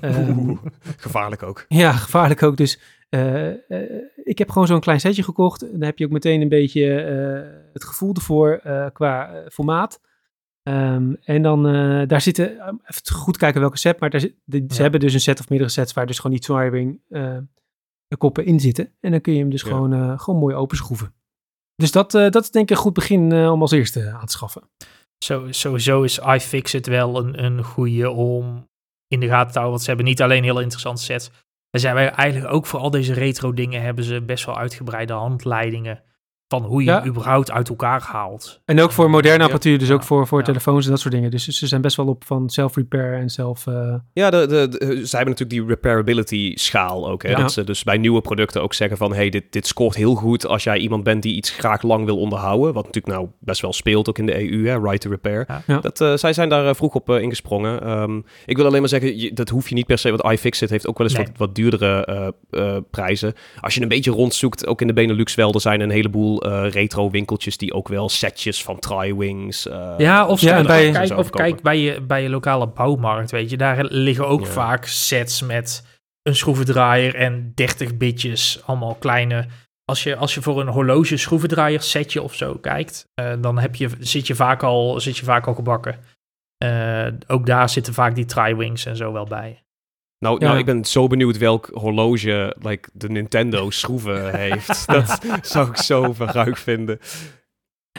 Ehm, Oeh, gevaarlijk ook. ja, gevaarlijk ook. Dus eh, eh, ik heb gewoon zo'n klein setje gekocht. Dan heb je ook meteen een beetje eh, het gevoel ervoor eh, qua formaat. Ehm, en dan eh, daar zitten, even goed kijken welke set, maar daar zit, de- ze hebben dus een set of meerdere sets waar dus gewoon die Twirling eh koppen in zitten. En dan kun je hem dus Ja. gewoon, eh, gewoon mooi openschroeven. Dus dat, eh, dat is denk ik een goed begin eh, om als eerste aan te schaffen. Zo, sowieso is iFixit wel een, een goede om in de gaten te. Want ze hebben niet alleen heel interessante sets. Maar ze hebben eigenlijk ook voor al deze retro dingen hebben ze best wel uitgebreide handleidingen. Van hoe je Ja. überhaupt uit elkaar haalt. En ook voor moderne Ja. apparatuur, dus ook voor, voor Ja. telefoons en dat soort dingen. Dus ze zijn best wel op van self-repair en zelf... eh, Ja, de, de, de- ze hebben natuurlijk die repairability schaal ook. Hè? Ja. Dat ze dus bij nieuwe producten ook zeggen van... hey, dit, dit scoort heel goed als jij iemand bent die iets graag lang wil onderhouden. Wat natuurlijk nou best wel speelt ook in de EU, hè? right to repair. Ja. Ja. Dat, eh, zij zijn daar eh, vroeg op eh, ingesprongen. Ehm, ik wil alleen maar zeggen, je- dat hoef je niet per se... want iFixit heeft ook wel eens Nee. wat, wat duurdere eh, eh, prijzen. Als je een beetje rondzoekt, ook in de Benelux wel... er zijn een heleboel eh, retro winkeltjes die ook wel setjes van Tri-Wings... eh, Ja, of, Ja, bij- kijk, zo of kijk bij, je, bij je lokale bouwmarkt, weet je. Daar liggen ook Ja. vaak sets met een schroevendraaier en 30 bitjes. Allemaal kleine... Als je, als je voor een horloge schroevendraaier setje of zo kijkt, eh, dan heb je, zit, je vaak al, zit je vaak al gebakken. Ook daar zitten vaak die tri-wings en zo wel bij. Nou, Ja. nou, ik ben zo benieuwd welk horloge like, de Nintendo schroeven heeft. Dat zou ik zo verruik vinden.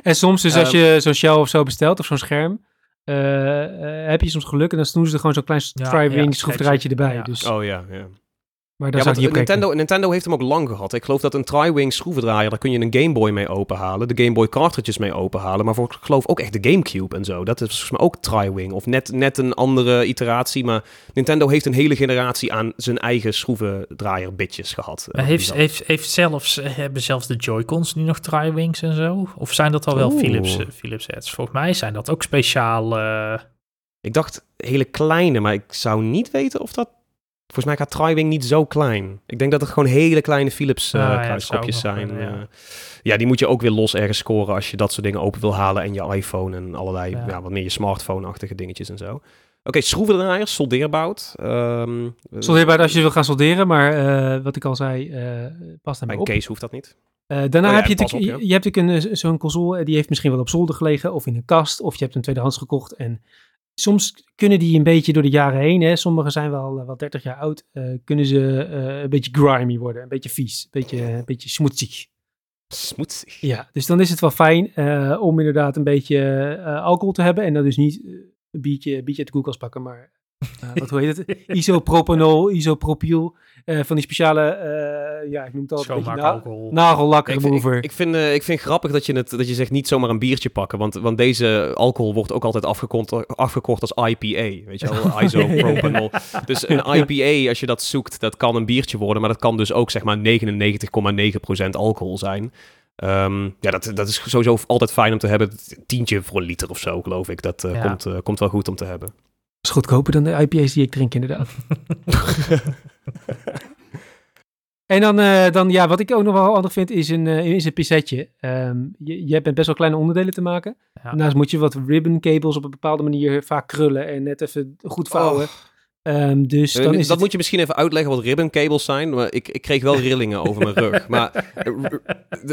En soms dus als Ehm, je zo'n shell of zo bestelt, of zo'n scherm, eh, eh, heb je soms geluk en dan doen ze er gewoon zo'n klein Ja, tri-wing ja, schroefdraadje erbij. ja. Dus Oh ja, ja. Maar daar Ja, want. Nintendo, Nintendo heeft hem ook lang gehad. Ik geloof dat een Tri-Wing schroevendraaier, daar kun je een Game Boy mee openhalen. De Game Boy cartridges mee openhalen. Maar voor, ik geloof ook echt de Gamecube en zo. Dat is volgens mij ook Tri-Wing. Of net, net een andere iteratie. Maar Nintendo heeft een hele generatie aan zijn eigen schroevendraaier bitjes gehad. Maar Eh, heeft, heeft, heeft zelfs, hebben zelfs de Joy-Cons nu nog Tri-Wings en zo? Of zijn dat al wel Oeh. Philips, eh, Philips heads? Volgens mij zijn dat ook speciaal... eh, Ik dacht hele kleine, maar ik zou niet weten of dat... Volgens mij gaat Tri-Wing niet zo klein. Ik denk dat het gewoon hele kleine Philips eh Ah, ja, kruiskopjes zijn. kunnen, ja. ja. die moet je ook weer los ergens scoren als je dat soort dingen open wil halen. En je iPhone en allerlei, Ja. ja. wat meer je smartphone-achtige dingetjes en zo. Oké, schroevendraaiers, soldeerbout. Ehm Soldeerbaar als je wil gaan solderen, maar eh, wat ik al zei, eh past Bij daarbij een op. case hoeft dat niet. Eh, daarna Oh ja, heb je, natuurlijk- ja. je hebt natuurlijk een, eh, zo'n console, eh, die heeft misschien wel op zolder gelegen of in een kast, of je hebt een tweedehands gekocht. En soms kunnen die een beetje door de jaren heen, hè, sommige zijn wel, eh, wel 30 jaar oud, eh, kunnen ze eh, een beetje grimy worden, een beetje vies, een beetje, een beetje smoetsig. Smoetsig. Ja, dus dan is het wel fijn om inderdaad een beetje alcohol te hebben en dan dus niet een biertje, biertje uit de koelkast pakken, maar eh, wat hoe heet het? Isopropanol, isopropyl, eh, van die speciale, eh, ja, ik noem het altijd na- schoonmaakalcohol. nagellak Ik vind, remover. ik, ik vind, eh, ik vind grappig dat je, het, dat je zegt niet zomaar een biertje pakken. Want, want deze alcohol wordt ook altijd afgekocht, afgekocht als IPA. Weet je wel, isopropanol. Dus een IPA, als je dat zoekt, dat kan een biertje worden. Maar dat kan dus ook zeg maar 99,9% alcohol zijn. Ehm, ja, dat, dat is sowieso altijd fijn om te hebben. Tientje voor een liter of zo, geloof ik. Dat Ja. komt, komt wel goed om te hebben. Is goedkoper dan de IPA's die ik drink, inderdaad. en dan, eh, dan, ja, wat ik ook nog wel handig vind, is een, eh, is een pincetje. Ehm, je, je hebt met best wel kleine onderdelen te maken. Ja. Daarnaast moet je wat ribbon cables op een bepaalde manier vaak krullen en net even goed vouwen. Oh. Ehm, dus Eh, dan dat is het... moet je misschien even uitleggen wat ribbon cables zijn. Maar ik, ik kreeg wel rillingen over mijn rug. Maar, eh,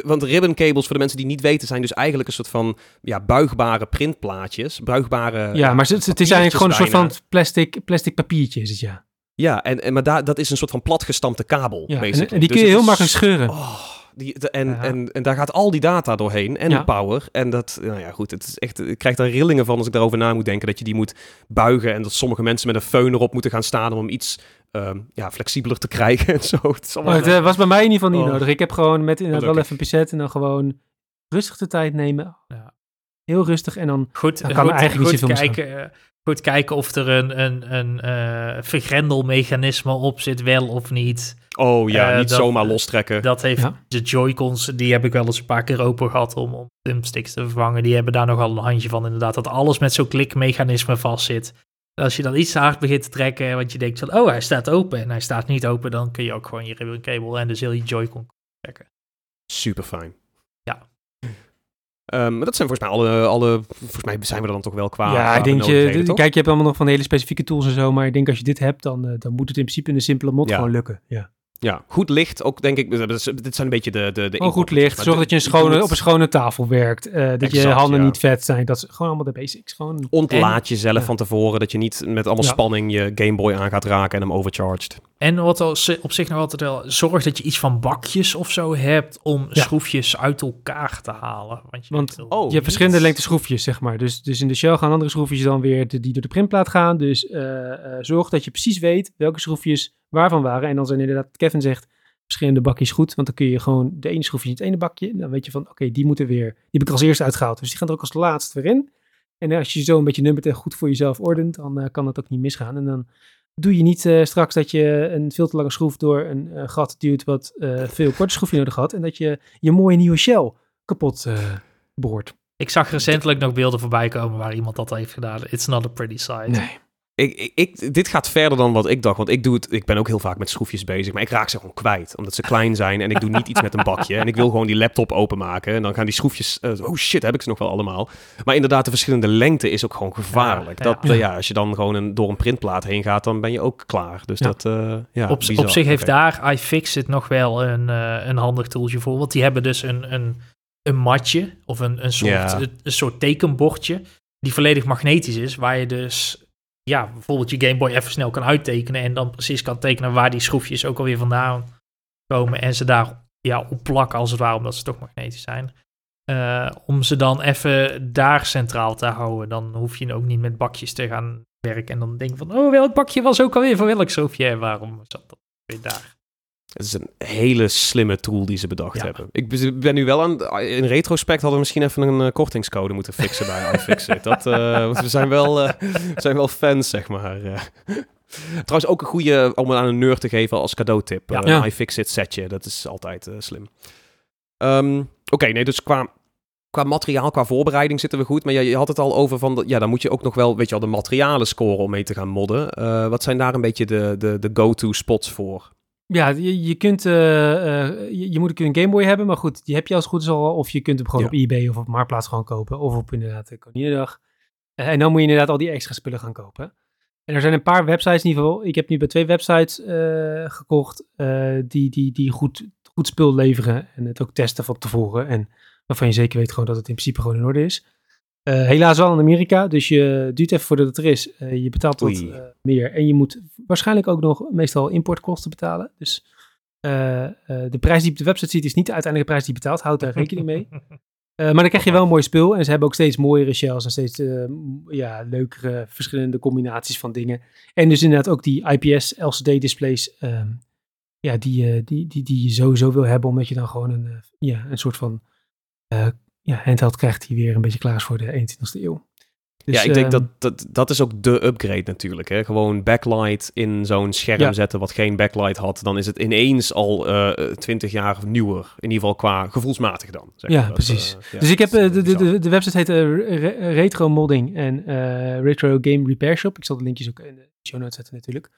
want ribbon cables, voor de mensen die niet weten, zijn dus eigenlijk een soort van ja, buigbare printplaatjes. Buigbare. ja, maar het, het is eigenlijk gewoon een soort van plastic, plastic papiertje, is het ja. Ja, en, en, maar daar, dat is een soort van platgestampte kabel. ja. En, die Dus kun je heel makkelijk scheuren. Oh, die, de- en, Ja. en, en daar gaat al die data doorheen en Ja. de power. En dat, nou ja, goed, het is echt, ik krijg daar rillingen van als ik daarover na moet denken. Dat je die moet buigen en dat sommige mensen met een föhn erop moeten gaan staan om hem iets ehm, ja, flexibeler te krijgen en zo. Het allemaal- het eh, was bij mij in ieder geval niet Oh. nodig. Ik heb gewoon met inderdaad wel Gelukkig. even een pincet en dan gewoon rustig de tijd nemen. Ja. Heel rustig en dan Goed, Dan kan goed, er eigenlijk niet goed, zoveel kijken, eh, goed kijken of er een, een, een eh, vergrendelmechanisme op zit, wel of niet. Oh ja, Eh, niet dat- zomaar lostrekken. Dat heeft Ja. de Joy-Cons, die heb ik wel eens een paar keer open gehad om, om thumbsticks te vervangen. Die hebben daar nogal een handje van inderdaad, dat alles met zo'n klikmechanisme vastzit. Als je dan iets te hard begint te trekken, want je denkt van, oh, hij staat open en hij staat niet open, dan kun je ook gewoon je ribbon cable en dus heel je Joy-Con trekken. Super fijn. Ehm, maar dat zijn volgens mij alle, alle, volgens mij zijn we er dan toch wel qua. ja, ik denk je, kijk, je hebt allemaal nog van hele specifieke tools en zo, maar ik denk als je dit hebt, dan, eh, dan moet het in principe in een simpele mod Ja. gewoon lukken. Ja. Ja, goed licht ook, denk ik. Dit zijn een beetje de. de, de Gewoon goed licht, zorg dat je een schone, op een schone tafel werkt, eh, dat je handen ja. niet vet zijn, dat is gewoon allemaal de basics. Gewoon, Ontlaat jezelf ja. van tevoren, dat je niet met allemaal Ja. spanning je Game Boy aan gaat raken en hem overcharged. En wat als, op zich nog altijd wel, zorg dat je iets van bakjes of zo hebt om Ja. schroefjes uit elkaar te halen. Want je, Want wil- oh, je hebt verschillende lengte schroefjes, zeg maar. Dus, dus in de shell gaan andere schroefjes dan weer de- die door de printplaat gaan. Dus eh, eh, zorg dat je precies weet welke schroefjes waarvan waren. En dan zijn inderdaad, Kevin zegt, verschillende bakjes goed. Want dan kun je gewoon de ene schroefje in het ene bakje. Dan weet je van, oké, die moeten weer, die heb ik als eerste uitgehaald. Dus die gaan er ook als laatst weer in. En als je zo een beetje nummert en goed voor jezelf ordent, dan eh, kan dat ook niet misgaan. En dan doe je niet eh, straks dat je een veel te lange schroef door een eh, gat duwt wat eh, veel korte schroefje nodig had. En dat je je mooie nieuwe shell kapot eh boort. Ik zag recentelijk nog beelden voorbij komen waar iemand dat heeft gedaan. It's not a pretty sight. Nee. Ik, dit gaat verder dan wat ik dacht, want ik doe het. Ik ben ook heel vaak met schroefjes bezig, maar ik raak ze gewoon kwijt, omdat ze klein zijn en ik doe niet iets met een bakje en ik wil gewoon die laptop openmaken en dan gaan die schroefjes. eh, oh shit, heb ik ze nog wel allemaal? Maar inderdaad, de verschillende lengte is ook gewoon gevaarlijk. Ja, dat, ja. ja, als je dan gewoon een, door een printplaat heen gaat, dan ben je ook klaar. Dus Ja. dat, eh, ja, op, bizar. op zich heeft daar iFixit nog wel een, eh, een handig tooltje voor. Want die hebben dus een, een, een matje of een, een, soort, een, een soort tekenbordje die volledig magnetisch is. Waar je dus ja, bijvoorbeeld je Game Boy even snel kan uittekenen. En dan precies kan tekenen waar die schroefjes ook alweer vandaan komen. En ze daar ja, op plakken als het ware, omdat ze toch magnetisch zijn. Eh, om ze dan even daar centraal te houden. Dan hoef je ook niet met bakjes te gaan werken. En dan denk van, oh, welk bakje was ook alweer voor welk schroefje? En waarom zat dat weer daar? Het is een hele slimme tool die ze bedacht Ja. hebben. Ik ben- nu wel aan... In retrospect hadden we misschien even een eh, kortingscode moeten fixen bij iFixit. Dat, eh, want we zijn wel, eh, we zijn wel fans, zeg maar. Trouwens ook een goede om aan een nerd te geven als cadeautip. Ja. Ja. IFixit setje, dat is altijd slim. Ehm, Oké, nee, dus qua, qua materiaal, qua voorbereiding zitten we goed. Maar je, je had het al over van, ja, dan moet je ook nog wel, weet je wel, de materialen scoren om mee te gaan modden. Wat zijn daar een beetje de, de, de go-to spots voor? Ja, je, je kunt, eh, eh, je, je moet een Game Boy hebben, maar goed, die heb je als het goed is al. Of je kunt hem gewoon Ja. op eBay of op Marktplaats gewoon kopen. Of op inderdaad de Koninginnedag. Eh, en dan moet je inderdaad al die extra spullen gaan kopen. En er zijn een paar websites in ieder geval. Ik heb nu bij twee websites gekocht die, die, die goed, goed spul leveren. En het ook testen van tevoren. En waarvan je zeker weet gewoon dat het in principe gewoon in orde is. Eh, helaas wel in Amerika, dus je duurt even voordat het er is. Eh, je betaalt wat eh, meer. En je moet waarschijnlijk ook nog meestal importkosten betalen. Dus de prijs die op de website ziet is niet de uiteindelijke prijs die je betaalt. Houd daar rekening mee. Maar dan krijg je wel een mooi spul. En ze hebben ook steeds mooiere shells en steeds ja, leukere verschillende combinaties van dingen. En dus inderdaad ook die IPS LCD-displays. ehm, ja, die, die, die, die je sowieso wil hebben, omdat je dan gewoon een, ja, een soort van ja, handheld krijgt die weer een beetje klaar is voor de 21ste eeuw. Dus, ja, ik denk ehm, dat, dat dat is ook de upgrade natuurlijk. Hè? Gewoon backlight in zo'n scherm Ja. zetten wat geen backlight had. Dan is het ineens al eh 20 jaar nieuwer. In ieder geval qua gevoelsmatig dan. Zeg Ja. Dat, precies. eh, ja, dus ik heb, eh, de, de, de, website heet Re- Retro Modding en Retro Game Repair Shop. Ik zal de linkjes ook in de show notes zetten natuurlijk.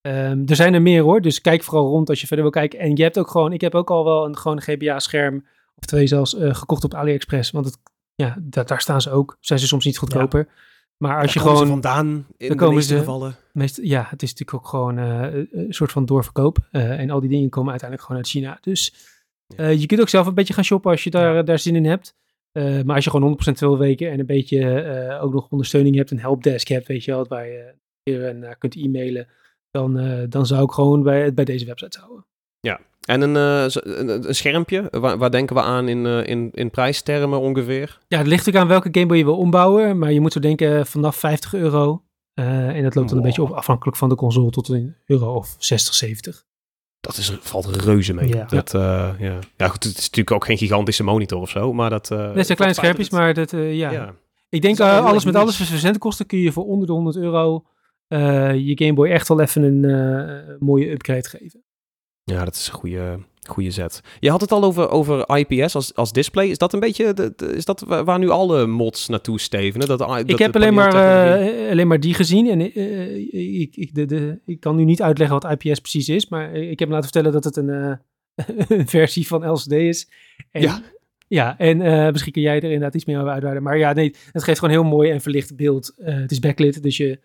Ehm, er zijn er meer hoor, dus kijk vooral rond als je verder wil kijken. En je hebt ook gewoon, ik heb ook al wel een, gewoon GBA-scherm, of twee zelfs, eh, gekocht op AliExpress. Want het, ja, da- daar staan ze ook. Zijn ze soms niet goedkoper. Maar als je Daar gewoon, vandaan in de komen meeste ze- gevallen. meest, ja, het is natuurlijk ook gewoon eh, een soort van doorverkoop. Eh, en al die dingen komen uiteindelijk gewoon uit China. Dus eh, je kunt ook zelf een beetje gaan shoppen als je daar, daar zin in hebt. Eh, maar als je gewoon 100% wil weken en een beetje eh, ook nog ondersteuning hebt, een helpdesk hebt, weet je wel, waar je weer naar kunt e-mailen, dan, eh, dan zou ik gewoon bij, bij deze website houden. En een, eh, een, een schermpje, waar, waar denken we aan in, eh, in, in prijstermen ongeveer? Ja, het ligt natuurlijk aan welke Game Boy je wil ombouwen, maar je moet zo denken vanaf 50 euro. Eh, en dat loopt dan een beetje op, afhankelijk van de console tot een euro of 60, 70. Dat is, valt reuze mee. Ja. Dat, eh, ja. ja, goed, het is natuurlijk ook geen gigantische monitor of zo, maar dat... eh Dat zijn kleine schermpjes, maar dat, eh, ja. ja. Ik denk eh, heel alles met alles, voor verzendkosten kun je voor onder de 100 euro eh, je Game Boy echt wel even een eh, mooie upgrade geven. Ja, dat is een goede, goede zet. Je had het al over, over IPS als, als display. Is dat een beetje de, de- is dat wa- waar nu alle mods naartoe stevenen? Dat, dat ik heb alleen maar, eh, alleen maar die gezien en eh, ik, ik, de, de, ik kan nu niet uitleggen wat IPS precies is, maar ik heb me laten vertellen dat het een, eh, een versie van LCD is. En, Ja. Ja, en eh, misschien kun jij er inderdaad iets meer over uitweiden. Maar ja, nee, het geeft gewoon een heel mooi en verlicht beeld. Eh, het is backlit, dus je,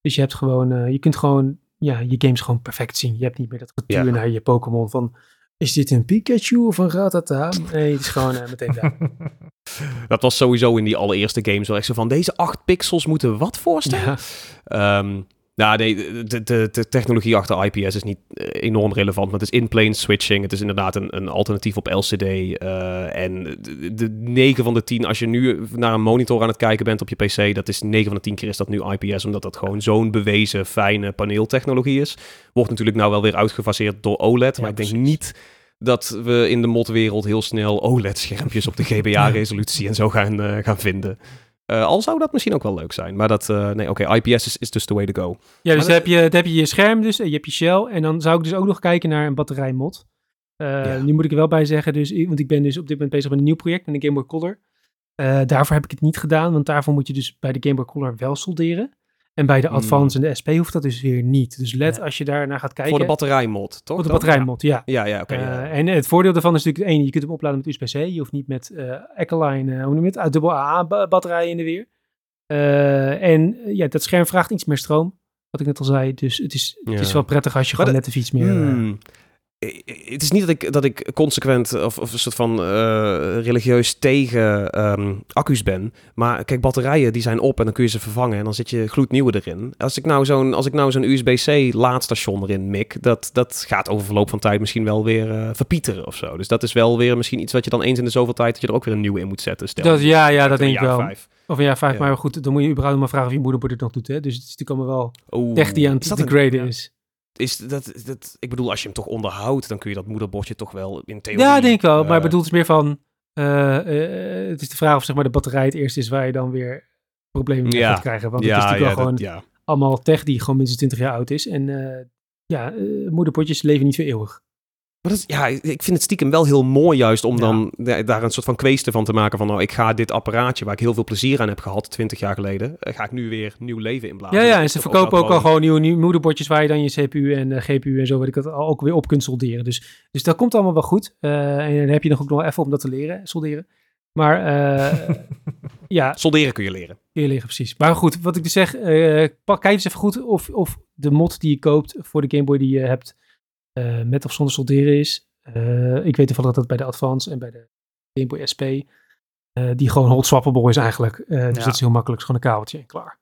dus je hebt gewoon, eh, je kunt gewoon, ja, je games gewoon perfect zien. Je hebt niet meer dat Ja. naar je Pokémon van, is dit een Pikachu of een Rattata? Nee, het is gewoon eh, meteen daar. Dat was sowieso in die allereerste games wel echt zo van... Deze 8 pixels moeten wat voorstellen? Ja. Ehm, nou, nee, de, de, de technologie achter IPS is niet eh, enorm relevant, maar het is in-plane switching. Het is inderdaad een, een alternatief op LCD. eh, en de, de 9 van de 10, als je nu naar een monitor aan het kijken bent op je PC, dat is 9 van de 10 keer is dat nu IPS, omdat dat gewoon zo'n bewezen, fijne paneeltechnologie is. Wordt natuurlijk nou wel weer uitgefaseerd door OLED, Ja, maar ik denk precies. niet dat we in de modwereld heel snel OLED-schermpjes op de GBA-resolutie en zo gaan, eh, gaan vinden. Eh, al zou dat misschien ook wel leuk zijn. Maar dat, eh, nee, oké, IPS is, is dus the way to go. Ja, dus dan heb, je, dan heb je je scherm dus, en je hebt je shell. En dan zou ik dus ook nog kijken naar een batterijmod. Ja. Nu moet ik er wel bij zeggen, dus, want ik ben dus op dit moment bezig met een nieuw project, met een Game Boy Color. Daarvoor heb ik het niet gedaan, want daarvoor moet je dus bij de Game Boy Color wel solderen. En bij de Hmm. Advance en de SP hoeft dat dus weer niet. Dus let Ja. als je daar naar gaat kijken. Voor de batterijmod, toch? Voor de batterijmod, ja. Ja, ja, oké. ja. Eh, en het voordeel daarvan is natuurlijk één, je kunt hem opladen met USB-C. Je hoeft niet met eh, hoe noem je het, uit dubbel AA ba- batterijen in de weer. En ja, dat scherm vraagt iets meer stroom, wat ik net al zei. Dus het is, het is wel prettig als je Maar gewoon de- net even iets meer... Hmm. Het is niet dat ik, dat ik consequent of, of een soort van eh, religieus tegen ehm, accu's ben. Maar kijk, batterijen die zijn op en dan kun je ze vervangen en dan zit je gloednieuwe erin. Als ik nou zo'n, als ik nou zo'n USB-C laadstation erin mik, dat, dat gaat over verloop van tijd misschien wel weer eh, verpieteren of zo. Dus dat is wel weer misschien iets wat je dan eens in de zoveel tijd, dat je er ook weer een nieuwe in moet zetten. Stel, dat, ja, ja, dat denk ik wel. vijf. Of een jaar vijf, Ja. maar goed, dan moet je überhaupt maar vragen of je moederbord het nog doet. Hè? Dus het is natuurlijk allemaal wel Oeh, tech die aan het degraden is. Is dat, dat, ik bedoel, als je hem toch onderhoudt, dan kun je dat moederbordje toch wel in theorie... Ja, denk ik wel. maar eh, ik bedoel het is meer van... eh, eh, het is de vraag of zeg maar, de batterij het eerste is waar je dan weer problemen mee Ja. gaat krijgen. Want het is natuurlijk wel gewoon allemaal tech die gewoon minstens 20 jaar oud is. En ja, moederpotjes leven niet voor eeuwig. Maar dat, is- ja, ik vind het stiekem wel heel mooi juist om Ja. dan da- daar een soort van kweeste van te maken van nou, ik ga dit apparaatje waar ik heel veel plezier aan heb gehad 20 jaar geleden, eh, ga ik nu weer nieuw leven inblazen. ja, ja, en ze verkopen ook al gewoon nieuwe, nieuwe moederbordjes waar je dan je CPU en eh, GPU en zo, weet ik het, al ook weer op kunt solderen. Dus, dus dat komt allemaal wel goed. Eh, en dan heb je nog ook nog even om dat te leren, solderen. Maar ja, Solderen kun je leren. Hier liggen, precies. Maar goed, wat ik dus zeg, pak, kijk eens even goed of, of de mod die je koopt voor de Game Boy die je hebt, eh, met of zonder solderen is. Eh, ik weet toevallig dat dat bij de Advance en bij de Game Boy SP, eh, die gewoon hot swappable is eigenlijk. Dus Ja. dat is heel makkelijk, is gewoon een kabeltje en klaar.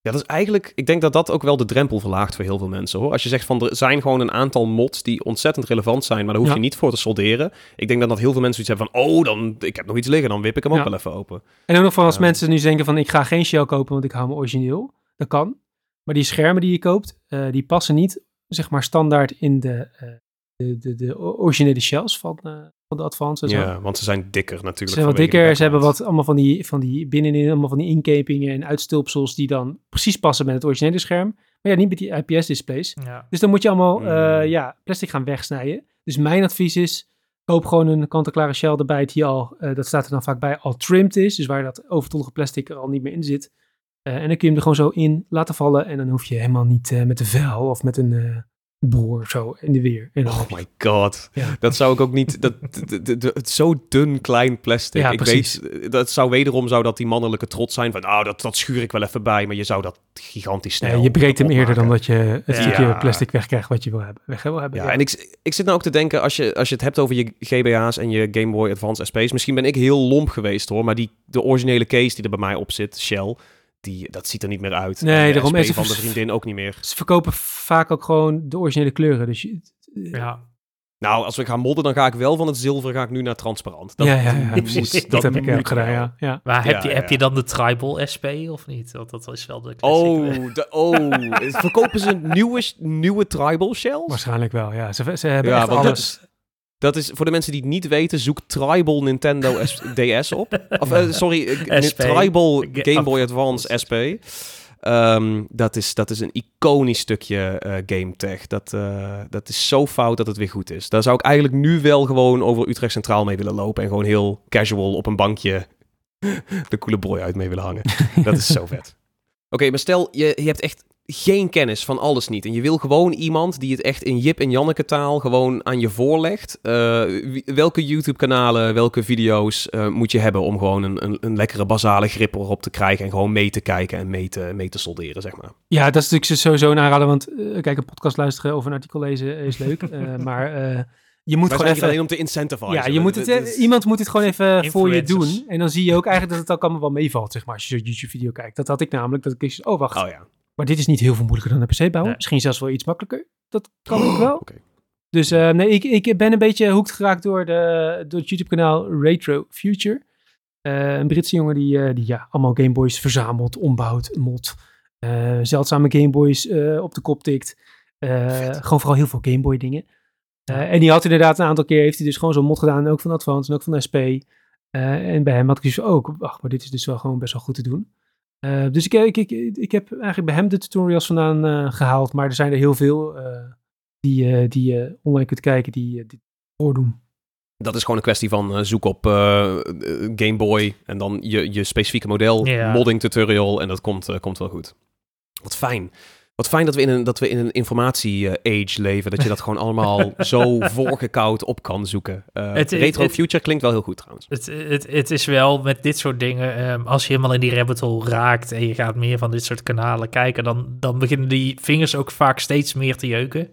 Ja, dat is eigenlijk, ik denk dat dat ook wel de drempel verlaagt voor heel veel mensen hoor. Als je zegt van er zijn gewoon een aantal mods die ontzettend relevant zijn, maar daar hoef Ja. je niet voor te solderen. Ik denk dat dat heel veel mensen iets hebben van, oh, dan, ik heb nog iets liggen, dan wip ik hem ook wel even open. En ook nog van als mensen nu denken van ik ga geen shell kopen, want ik hou me origineel. Dat kan. Maar die schermen die je koopt, die passen niet zeg maar standaard in de, eh, de, de, de originele shells van, eh, van de Advance. Ja, want ze zijn dikker natuurlijk. Ze zijn wat dikker, ze hebben wat, allemaal van die, van die binnenin, allemaal van die inkepingen en uitstulpsels die dan precies passen met het originele scherm. Maar ja, niet met die IPS-displays. Ja. Dus dan moet je allemaal Mm. eh, ja, plastic gaan wegsnijden. Dus mijn advies is, koop gewoon een kant-en-klare shell erbij die al, eh, dat staat er dan vaak bij, al trimmed is. Dus waar dat overtollige plastic er al niet meer in zit. Eh, en dan kun je hem er gewoon zo in laten vallen. En dan hoef je helemaal niet eh, met een vel of met een eh, boor zo in de weer. En Oh my god. Ja. Dat zou ik ook niet. Dat, de, de, de- het zo dun klein plastic. Ja, ik precies. weet, dat zou wederom zou dat die mannelijke trots zijn van, nou, dat, dat schuur ik wel even bij, maar je zou dat gigantisch snel. Je breekt hem eerder dan dat je het stukje plastic wegkrijgt wat je wil hebben. Weg wil hebben Ja, en ik, ik zit nou ook te denken, als je, als je het hebt over je GBA's en je Game Boy Advance SP's, misschien ben ik heel lomp geweest hoor, maar die, de originele case die er bij mij op zit, Shell, die, dat ziet er niet meer uit. Nee, En de daarom SP is van de vriendin ook niet meer. Ze verkopen vaak ook gewoon de originele kleuren. Dus je, Ja. Nou, als we gaan modden, dan ga ik wel van het zilver ga ik nu naar transparant. Dat ja, ja, ja, moet-. Dat, dat heb ik ook gedaan, ja. ja. Maar heb, Ja, je, ja, heb je dan de Tribal SP of niet? Want dat is wel de classic. Oh, de, oh. verkopen ze nieuwe, nieuwe tribal shells? Waarschijnlijk wel, ja. Ze, ze hebben Ja, echt want dat alles. Dat is voor de mensen die het niet weten, zoek Tribal Nintendo DS op. Of eh, sorry. Tribal Ga- Game Boy Advance SP. Ehm, dat, is, dat is een iconisch stukje eh game tech. Dat, eh, dat is zo fout dat het weer goed is. Daar zou ik eigenlijk nu wel gewoon over Utrecht Centraal mee willen lopen. En gewoon heel casual op een bankje de coole boy uit mee willen hangen. Dat is zo vet. Oké, maar stel je, je hebt echt geen kennis van alles niet. En je wil gewoon iemand die het echt in Jip en Janneke taal gewoon aan je voorlegt. Eh, welke YouTube-kanalen, welke video's eh, moet je hebben om gewoon een, een, een lekkere basale grip erop te krijgen en gewoon mee te kijken en mee te, mee te solderen, zeg maar. Ja, dat is natuurlijk sowieso een aanrader, want eh, kijk, een podcast luisteren of een artikel lezen is leuk. eh, maar eh, je moet Maar gewoon hier alleen even... om te incentivizen. Ja, je moet het, iemand moet het gewoon even voor je doen. En dan zie je ook eigenlijk dat het ook allemaal wel meevalt, zeg maar, als je zo'n YouTube-video kijkt. Dat had ik namelijk, dat ik eens, oh wacht, Oh ja. Maar dit is niet heel veel moeilijker dan een PC bouwen. Nee. Misschien zelfs wel iets makkelijker. Dat kan ik wel. Oké. Dus eh, nee, ik, ik ben een beetje hoekt geraakt door, de, door het YouTube-kanaal Retro Future. Eh, een Britse jongen die, eh, die ja, allemaal Gameboys verzamelt, ombouwt, mod. eh, zeldzame Gameboys eh op de kop tikt. Eh, gewoon vooral heel veel Gameboy dingen. Eh, en die had inderdaad een aantal keer, heeft hij dus gewoon zo'n mod gedaan. Ook van Advance en ook van SP. Eh, en bij hem had ik dus ook, wacht, maar dit is dus wel gewoon best wel goed te doen. Eh, dus ik, ik, ik, ik heb eigenlijk bij hem de tutorials vandaan eh, gehaald. Maar er zijn er heel veel eh, die, die je online kunt kijken die dit voordoen. Dat is gewoon een kwestie van zoek op Game Boy en dan je, je specifieke model, Ja. modding tutorial en dat komt, komt wel goed. Wat fijn. Wat fijn dat we in een, dat we in een informatie-age leven. Dat je dat gewoon allemaal zo voorgekoud op kan zoeken. Eh, Het- Retro het- Future klinkt wel heel goed trouwens. Het, het, het is wel met dit soort dingen, ehm, als je helemaal in die rabbit hole raakt en je gaat meer van dit soort kanalen kijken, dan, dan beginnen die vingers ook vaak steeds meer te jeuken.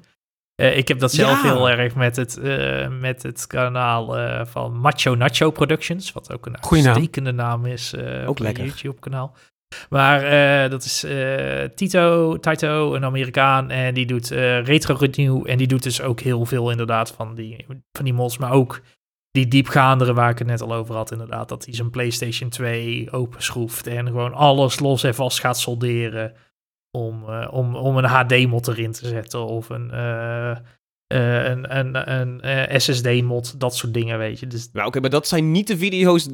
Eh, ik heb dat zelf Ja. heel erg met het, eh, met het kanaal eh, van Macho Nacho Productions, wat ook een naam. uitstekende naam is eh Ook op lekker. YouTube-kanaal. Maar eh, dat is eh, Tito, Taito, een Amerikaan, en die doet eh, retro renew en die doet dus ook heel veel inderdaad van die, van die mods, maar ook die diepgaandere waar ik het net al over had, inderdaad. Dat hij zijn PlayStation 2 openschroeft en gewoon alles los en vast gaat solderen. om, om, om een HD-mod erin te zetten of een, eh, een, een, een, eh, SSD-mod, dat soort dingen, weet je. Dus Nou, oké, maar dat zijn niet de video's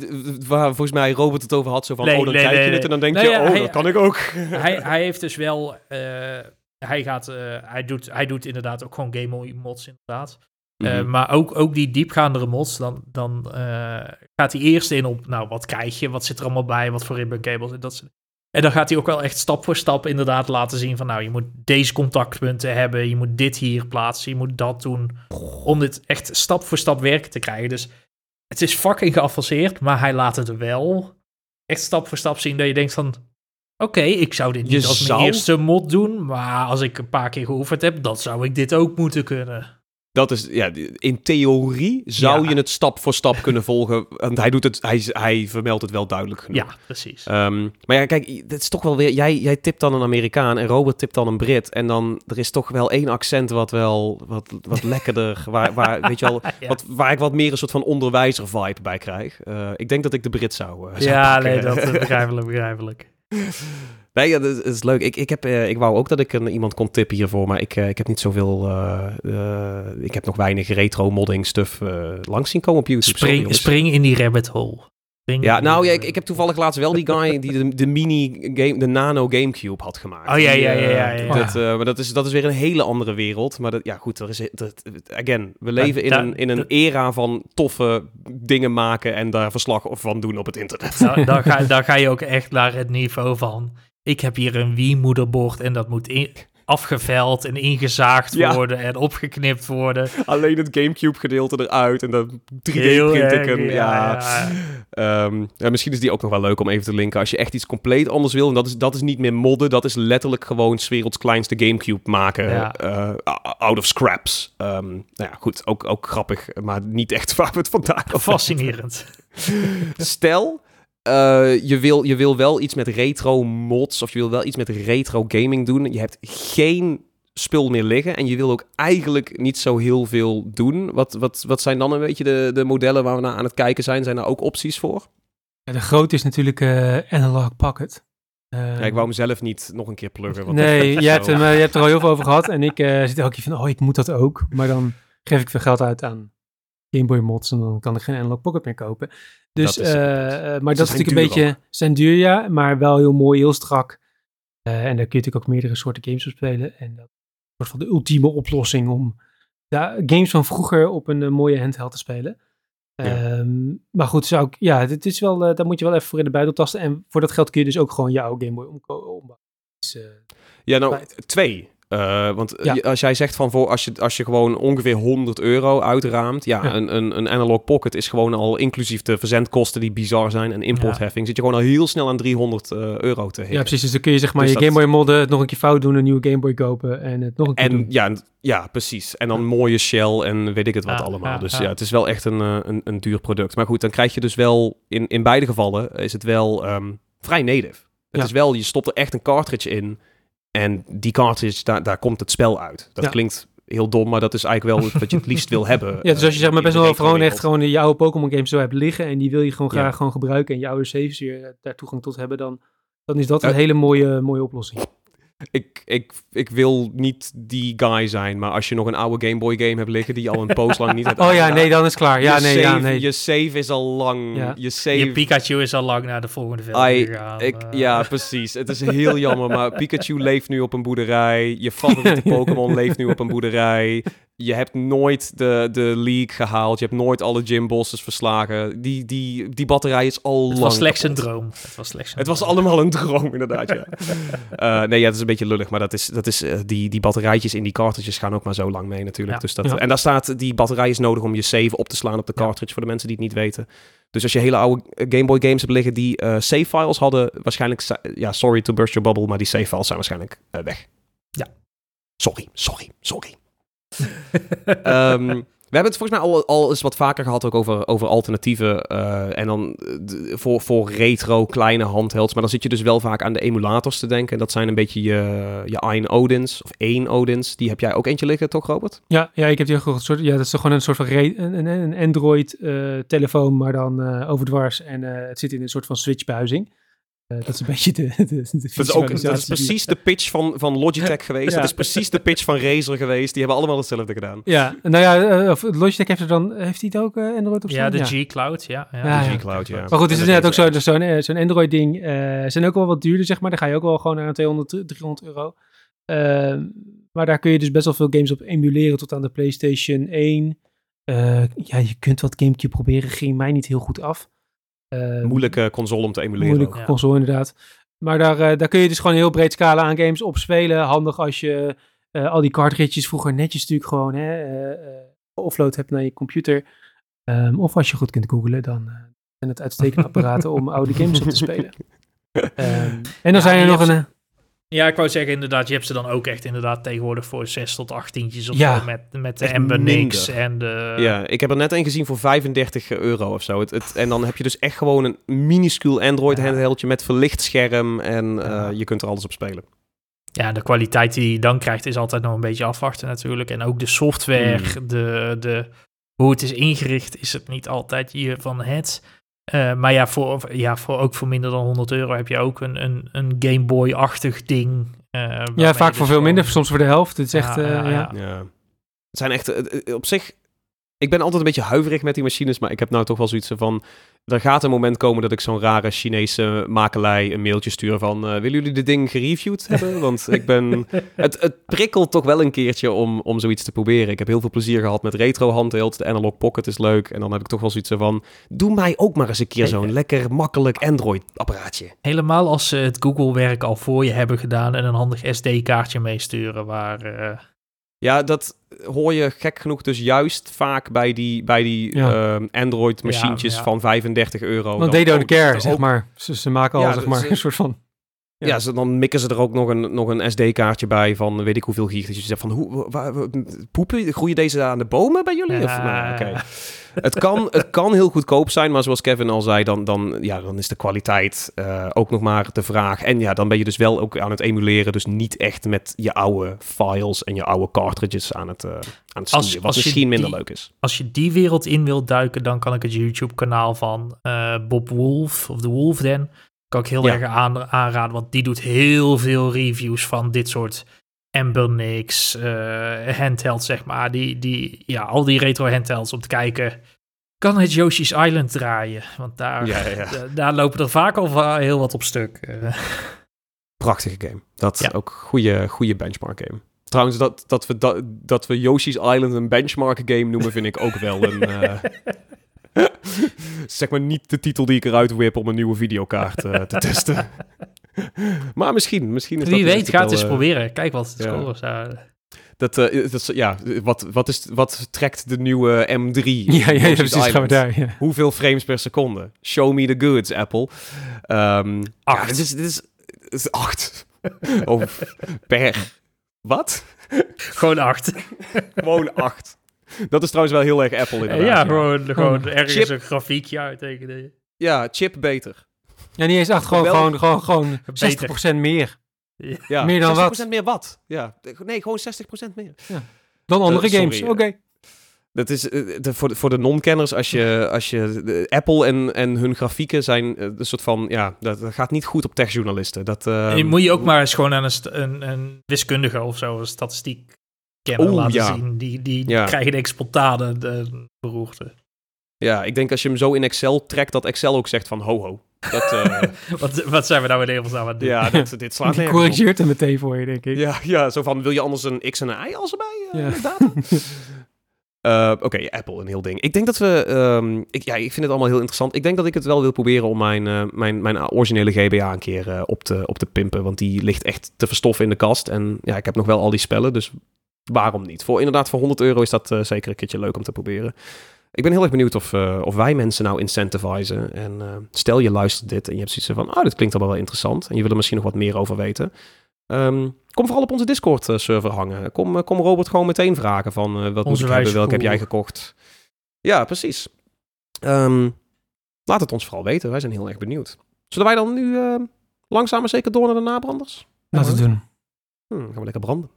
waar volgens mij Robert het over had. Zo van, Nee, oh, dan nee, nee, je het en dan denk je, ja, oh, hij- dat kan ik ook. hij, hij heeft dus wel, eh, hij gaat, hij, doet, hij doet inderdaad ook gewoon game mods inderdaad. Mhm. maar ook, ook die diepgaandere mods, dan, dan gaat hij eerst in op, nou, wat krijg je, wat zit er allemaal bij, wat voor ribbon cables en dat soort En dan gaat hij ook wel echt stap voor stap inderdaad laten zien van, nou, je moet deze contactpunten hebben, je moet dit hier plaatsen, je moet dat doen, om dit echt stap voor stap werken te krijgen. Dus het is fucking geavanceerd, maar hij laat het wel echt stap voor stap zien dat je denkt van, oké, ik zou dit Je niet als zou- mijn eerste mod doen, maar als ik een paar keer geoefend heb, dan zou ik dit ook moeten kunnen. Dat is, ja, in theorie zou Ja. je het stap voor stap kunnen volgen. Want hij doet het, hij, hij vermeldt het wel duidelijk genoeg. Ja, precies. Ehm, maar ja, kijk, het is toch wel weer. Jij, jij tipt dan een Amerikaan en Robert tipt dan een Brit. En dan er is toch wel één accent wat wel wat, wat lekkerder. Waar, waar, weet je wel, Ja. wat, waar ik wat meer een soort van onderwijzer vibe bij krijg. Eh, ik denk dat ik de Brit zou. eh, zou Ja, pakken. nee, dat is begrijpelijk, begrijpelijk. Nee, ja, dat is, leuk. Ik, ik, heb, eh, ik wou ook dat ik een, iemand kon tippen hiervoor, maar ik, eh, ik heb niet zoveel. eh, ik heb nog weinig retro modding stuff eh, langs zien komen op YouTube. Spring, spring in die rabbit hole. Spring Ja, nou ja, ik, ik heb toevallig laatst wel die guy die de, de mini game, de nano Gamecube had gemaakt. Oh, ja, ja, ja, ja, ja. Dat, maar dat is, dat is weer een hele andere wereld. Maar dat, ja, goed, er is, dat, again, we leven in een, in een era van toffe dingen maken en daar verslag van doen op het internet. Dan, dan, ga, dan ga je ook echt naar het niveau van... Ik heb hier een Wii-moederbord en dat moet in- afgeveld en ingezaagd Ja. worden en opgeknipt worden. Alleen het Gamecube gedeelte eruit en dan 3D Heel print ik erg, hem. Ja. ja. Ehm, ja, misschien is die ook nog wel leuk om even te linken. Als je echt iets compleet anders wil, en dat is, dat is niet meer modden, dat is letterlijk gewoon 's werelds kleinste Gamecube maken. Eh, out of scraps. Ehm, nou ja, goed, ook, ook grappig, maar niet echt waar we het vandaag over Fascinerend. Stel, eh, je, wil, je wil wel iets met retro mods of je wil wel iets met retro gaming doen. Je hebt geen spul meer liggen en je wil ook eigenlijk niet zo heel veel doen. Wat, wat, wat zijn dan een beetje de, de modellen waar we naar aan het kijken zijn? Zijn daar ook opties voor? Ja, de grote is natuurlijk eh, Analog Pocket. Ja, ik wou mezelf niet nog een keer pluggen. want nee, je hebt, hem, eh, je hebt er al heel veel over gehad. En ik zit elke keer van, oh, ik moet dat ook. Maar dan geef ik veel geld uit aan Game Boy mods. En dan kan ik geen Analog Pocket meer kopen. Dus, Dat is eh, eh, maar dat is natuurlijk een beetje, zijn duur ja, maar wel heel mooi, heel strak. Eh, en daar kun je natuurlijk ook meerdere soorten games op spelen. En dat soort van de ultieme oplossing om ja, games van vroeger op een mooie handheld te spelen. Ja. Ehm, maar goed, zou ik, ja, dit is wel, daar moet je wel even voor in de buidel tasten. En voor dat geld kun je dus ook gewoon je oude Game Boy ombouwen. Dus, eh, Ja, nou, twee. Eh, want Ja. als jij zegt van voor als je, als je gewoon ongeveer 100 euro uitraamt, ja, Ja. Een, een, een analog pocket is gewoon al inclusief de verzendkosten die bizar zijn en importheffing, zit je gewoon al heel snel aan 300 eh, euro te ja, hikken. precies. Dus dan kun je zeg maar Dus je dat- Game Boy modden, het nog een keer fout doen, een nieuwe Game Boy kopen en het nog een keer En doen. ja, ja, precies. En dan mooie shell en weet ik het wat Ja, allemaal. ja, dus ja. ja, het is wel echt een, eh, een, een duur product. Maar goed, dan krijg je dus wel, in, in beide gevallen is het wel ehm, vrij native. Het Ja. is wel, je stopt er echt een cartridge in en die cartridge, daar, daar komt het spel uit. Dat Ja. klinkt heel dom, maar dat is eigenlijk wel wat je het liefst wil hebben. Ja, dus als je zeg maar eh, best wel gewoon echt gewoon je oude Pokémon games zo hebt liggen en die wil je gewoon Ja. graag gewoon gebruiken en je oude saves weer eh, daar toegang tot hebben, dan, dan is dat een hele mooie, mooie oplossing. Ik, ik, ik wil niet die guy zijn, maar als je nog een oude Game Boy game hebt liggen die je al een poos lang niet hebt Oh ja, nee, dan is het klaar. Ja, je nee, ja, save- nee. Je save is al lang. Ja. Je save Je Pikachu is al lang naar de volgende film gegaan. Ik, eh. ja, precies. Het is heel jammer, maar Pikachu leeft nu op een boerderij. Je favoriete Pokémon leeft nu op een boerderij. Je hebt nooit de, de league gehaald. Je hebt nooit alle gym bosses verslagen. Die, die, die batterij is al Het lang was slechts een droom. Het was slechts een Het was allemaal een droom, inderdaad, ja. Eh, nee, ja, het is een beetje lullig, maar dat is, dat is, eh, die, die batterijtjes in die cartridges gaan ook maar zo lang mee natuurlijk. Ja. Dus dat, Ja. En daar staat, die batterij is nodig om je save op te slaan op de cartridge, voor de mensen die het niet weten. Dus als je hele oude Game Boy games hebt liggen die eh, save files hadden, waarschijnlijk, ja, sorry to burst your bubble, maar die save files zijn waarschijnlijk weg. Ja. Sorry, sorry, sorry. Ehm, we hebben het volgens mij al, al eens wat vaker gehad ook over, over alternatieven. eh, en dan eh, voor, voor retro kleine handhelds. Maar dan zit je dus wel vaak aan de emulators te denken. Dat zijn een beetje je, je Ein Odins of één Odins. Die heb jij ook eentje liggen, toch Robert? Ja, ja, ik heb die ook soort, ja, dat is gewoon een soort van een, Android eh, telefoon, maar dan overdwars en het zit in een soort van switchbuizing. Eh, dat is een beetje de, de, de Dat is, ook, dat is precies de pitch van, van Logitech geweest. Ja. Dat is precies de pitch van Razer geweest. Die hebben allemaal hetzelfde gedaan. Ja, nou ja, eh, Logitech heeft er dan, heeft hij het ook eh, Android op Ja, staan? de G-Cloud, ja. ja. Ja, De ja. G-Cloud, ja. Maar goed, het is inderdaad ook de zo- zo'n zo'n Android-ding. eh zijn ook wel wat duurder, zeg maar. Daar ga je ook wel gewoon naar 200, 300 euro. Ehm, maar daar kun je dus best wel veel games op emuleren tot aan de PlayStation 1. Eh, ja, je kunt wat Gamecube proberen. Ging mij niet heel goed af. Ehm, Moeilijke console om te emuleren. moeilijke Ja. console inderdaad. Maar daar, eh, daar kun je dus gewoon een heel breed scala aan games op spelen. Handig als je eh, al die cartridges vroeger netjes natuurlijk gewoon hè, eh, offload hebt naar je computer. Ehm, of als je goed kunt googlen, dan zijn het uitstekende apparaten om oude games op te spelen. Ehm, en dan Ja, zijn er nog hebt een... Ja, ik wou zeggen, inderdaad, je hebt ze dan ook echt inderdaad tegenwoordig voor 6 tot 18 of Ja. zo. Met, met de Ember Nix minder. en de... Ja, ik heb er net een gezien voor 35 euro of zo. Het, het, en dan heb je dus echt gewoon een minuscuul Android Ja. handheldje met verlicht scherm. En Ja. eh, je kunt er alles op spelen. Ja, de kwaliteit die je dan krijgt is altijd nog een beetje afwachten natuurlijk. En ook de software, Hmm. de, de, hoe het is ingericht, is het niet altijd je van het. Eh, maar ja, voor, ja voor, ook voor minder dan 100 euro heb je ook een, een, een Game Boy-achtig ding. eh, ja, vaak dus voor veel gewoon- minder, soms voor de helft. Het is echt... Ja, eh, ja, ja, ja. Ja. Het zijn echt, op zich, ik ben altijd een beetje huiverig met die machines, maar ik heb nou toch wel zoiets van, er gaat een moment komen dat ik zo'n rare Chinese makelij een mailtje stuur van, eh, willen jullie dit ding gereviewd hebben? Want ik ben, het, het prikkelt toch wel een keertje om, om zoiets te proberen. Ik heb heel veel plezier gehad met retro handheld, de Analog Pocket is leuk, en dan heb ik toch wel zoiets van, doe mij ook maar eens een keer zo'n lekker makkelijk Android apparaatje. Helemaal als ze het Google-werk al voor je hebben gedaan en een handig SD-kaartje meesturen waar... eh, Ja, dat hoor je gek genoeg dus juist vaak bij die, bij die Ja. ehm, Android-machientjes Ja, ja. van 35 euro. Want Dan- they don't oh, care, ook- zeg maar. Ze, ze maken al, Ja, zeg ze- maar, ze- een soort van... Ja, Ja. ze, dan mikken ze er ook nog een, nog een SD-kaartje bij van weet ik hoeveel gig. Dus je zegt van, hoe, waar, poepen, groeien deze aan de bomen bij jullie? Of, nou, het, kan, het kan heel goedkoop zijn, maar zoals Kevin al zei, dan, dan, ja, dan is de kwaliteit eh, ook nog maar de vraag. En ja, dan ben je dus wel ook aan het emuleren, dus niet echt met je oude files en je oude cartridges aan het, eh aan het Als- sturen, wat als misschien minder leuk is. Als je die wereld in wilt duiken, dan kan ik het YouTube-kanaal van eh, Bob Wolf, of The Wolf Den, kan ik heel Ja. erg aan, aanraden, want die doet heel veel reviews van dit soort Ember Nix, eh handhelds, zeg maar. Die, die, ja, al die retro handhelds om te kijken, kan het Yoshi's Island draaien? Want daar, Ja, ja, ja. da- daar lopen er vaak al heel wat op stuk. Eh, Prachtige game. Dat Ja. ook goede, goede benchmark game. Trouwens, dat, dat, we, dat, dat we Yoshi's Island een benchmark game noemen, vind ik ook wel een... eh, zeg maar niet de titel die ik eruit whip om een nieuwe videokaart eh, te testen. maar misschien, misschien is Wie dat weet, ga het eens eh, proberen. Kijk wat de ja. score is. eh. Dat, eh, dat, is- ja, wat, wat, is, wat trekt de nieuwe M3? Ja, ja, ja precies, gaan we daar. Ja. Hoeveel frames per seconde? Show me the goods, Apple. Ehm Acht. Ja, dit is, dit is, dit is acht. of per. Wat? Gewoon acht. Gewoon acht. Dat is trouwens wel heel erg Apple inderdaad. ja, ja. gewoon, gewoon ergens Chip. een grafiekje uittekenen. Ja, chip beter. Ja, niet eens acht, gewoon, Wel- gewoon, gewoon, gewoon Beter. 60% meer. Ja, Meer dan 60% wat? meer wat? Ja, nee, gewoon 60% meer. Dan andere Eh, games. eh, Oké. Dat is eh, de, voor, de, voor de non-kenners, als je, als je de- Apple en, en hun grafieken zijn eh, een soort van, ja, dat, dat gaat niet goed op techjournalisten. Dat, eh, En moet je ook maar eens gewoon aan een, een, een wiskundige of zo, een statistiek Oeh, laten ja. zien. Die, die Ja. krijgen de spontane de beroerte. Ja, ik denk als je hem zo in Excel trekt, dat Excel ook zegt van ho ho. Dat, eh, wat, wat zijn we nou in hemelsnaam aan het doen? ja, dat, dit slaat Die corrigeert hem meteen voor je, denk ik. Ja, ja, zo van, wil je anders een X en een Y als erbij? eh, Ja. data? Eh, Oké, Apple, een heel ding. Ik denk dat we... ehm, ik, ja, ik vind het allemaal heel interessant. Ik denk dat ik het wel wil proberen om mijn, eh, mijn, mijn originele GBA een keer eh, op, te, op te pimpen. Want die ligt echt te verstoffen in de kast. En ja, ik heb nog wel al die spellen, dus waarom niet? Voor, inderdaad, voor 100 euro is dat eh, zeker een keertje leuk om te proberen. Ik ben heel erg benieuwd of, eh, of wij mensen nou incentivizen. En eh, stel je luistert dit en je hebt zoiets van... Oh, dit klinkt allemaal wel interessant. En je wil er misschien nog wat meer over weten. Ehm, kom vooral op onze Discord-server hangen. Kom, kom Robert gewoon meteen vragen van... eh, wat moet ik hebben? Welke heb jij gekocht? Ja, precies. Ehm, laat het ons vooral weten. Wij zijn heel erg benieuwd. Zullen wij dan nu eh, langzaam maar zeker door naar de nabranders? Laten we het doen. Hm, gaan we lekker branden.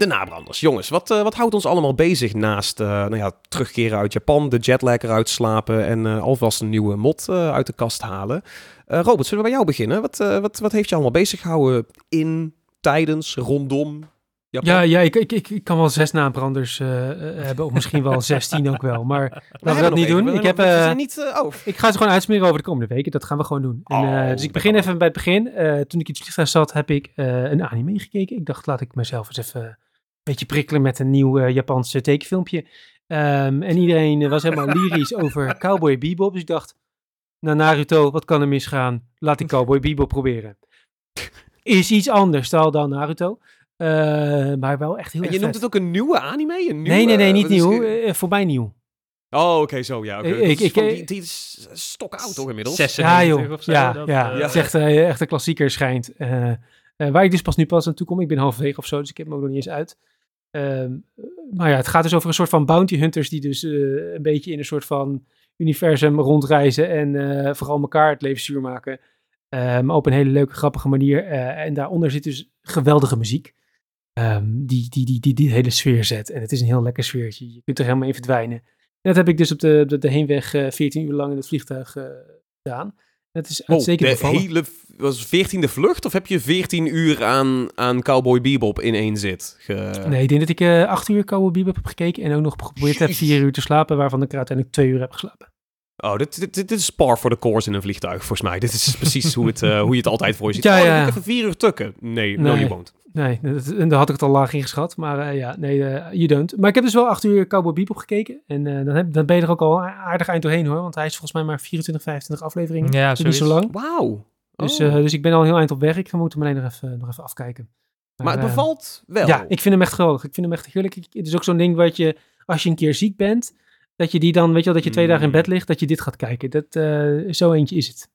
De nabranders. Jongens, wat, eh, wat houdt ons allemaal bezig naast eh, nou ja, terugkeren uit Japan, de jetlag eruit slapen en eh, alvast een nieuwe mod uit de kast halen? Robert, zullen we bij jou beginnen? Wat, wat, wat heeft je allemaal bezig gehouden in, tijdens, rondom Japan? Ja, ja ik, ik, ik, ik kan wel zes nabranders hebben, of misschien wel zestien ook wel. Maar laten we dat niet doen. Ik, heb, we niet, oh, ik ga ze gewoon uitsmeren over de komende weken. Dat gaan we gewoon doen. En, Oh, dus ik begin even bij het begin. Toen ik in het vliegtuig zat, heb ik een anime gekeken. Ik dacht, laat ik mezelf eens even beetje prikkelen met een nieuw eh, Japans eh, tekenfilmpje. Ehm, en iedereen eh, was helemaal lyrisch over Cowboy Bebop. Dus ik dacht, nou Naruto, wat kan er misgaan? Laat ik Cowboy Bebop proberen. Is iets anders dan dan Naruto. Eh, maar wel echt heel en je noemt het ook een nieuwe anime? Een Nee, nee, nee, niet is- nieuw. Eh, voor mij nieuw. Oh, oké, zo, ja. oké. Ik- Dat is ik- van die, die is stokoud toch inmiddels? 96 Ja, joh. of zo. Ja, dat, ja. eh, het is echt, echt een klassieker schijnt. Eh, eh, waar ik dus pas nu pas aan toe kom. Ik ben halverwege of zo, dus ik heb hem ook nog niet eens uit. Ehm, maar ja, het gaat dus over een soort van bounty hunters die dus eh, een beetje in een soort van universum rondreizen en eh, vooral elkaar het leven zuur maken. Eh, op een hele leuke, grappige manier. Eh, en daaronder zit dus geweldige muziek. ehm, die, die, die, die die hele sfeer zet. En het is een heel lekker sfeertje. Je kunt er helemaal in verdwijnen. En dat heb ik dus op de, de, de heenweg eh 14 uur lang in het vliegtuig eh, gedaan. Dat is Oh, uitstekend de bevallen. hele, was 14e vlucht? Of heb je 14 uur aan, aan Cowboy Bebop in één zit? Ge... Nee, ik denk dat ik eh acht uur Cowboy Bebop heb gekeken en ook nog geprobeerd heb vier uur te slapen, waarvan ik er uiteindelijk twee uur heb geslapen. Oh, dit, dit, dit, is par voor de course in een vliegtuig, volgens mij. Dit is precies hoe, het, eh, hoe je het altijd voor je ziet. Ja, oh, ja. ik even vier uur tukken. Nee, no, Nee. you won't. Nee, dat, en daar had ik het al laag ingeschat, maar eh, ja, nee, eh you don't. Maar ik heb dus wel acht uur Cowboy Bebop gekeken en eh, dan, heb, dan ben je er ook al aardig eind doorheen hoor, want hij is volgens mij maar 24, 25 afleveringen. Ja, Dus niet zo lang. Wauw. Dus, Oh. eh, dus ik ben al heel eind op weg. Ik moet hem alleen nog even, nog even afkijken. maar het eh, bevalt wel. Ja, ik vind hem echt geweldig. Ik vind hem echt heerlijk. Het is ook zo'n ding wat je, als je een keer ziek bent, dat je die dan, weet je wel, dat je twee dagen in Mm. bed ligt, dat je dit gaat kijken. Dat, eh, zo eentje is het.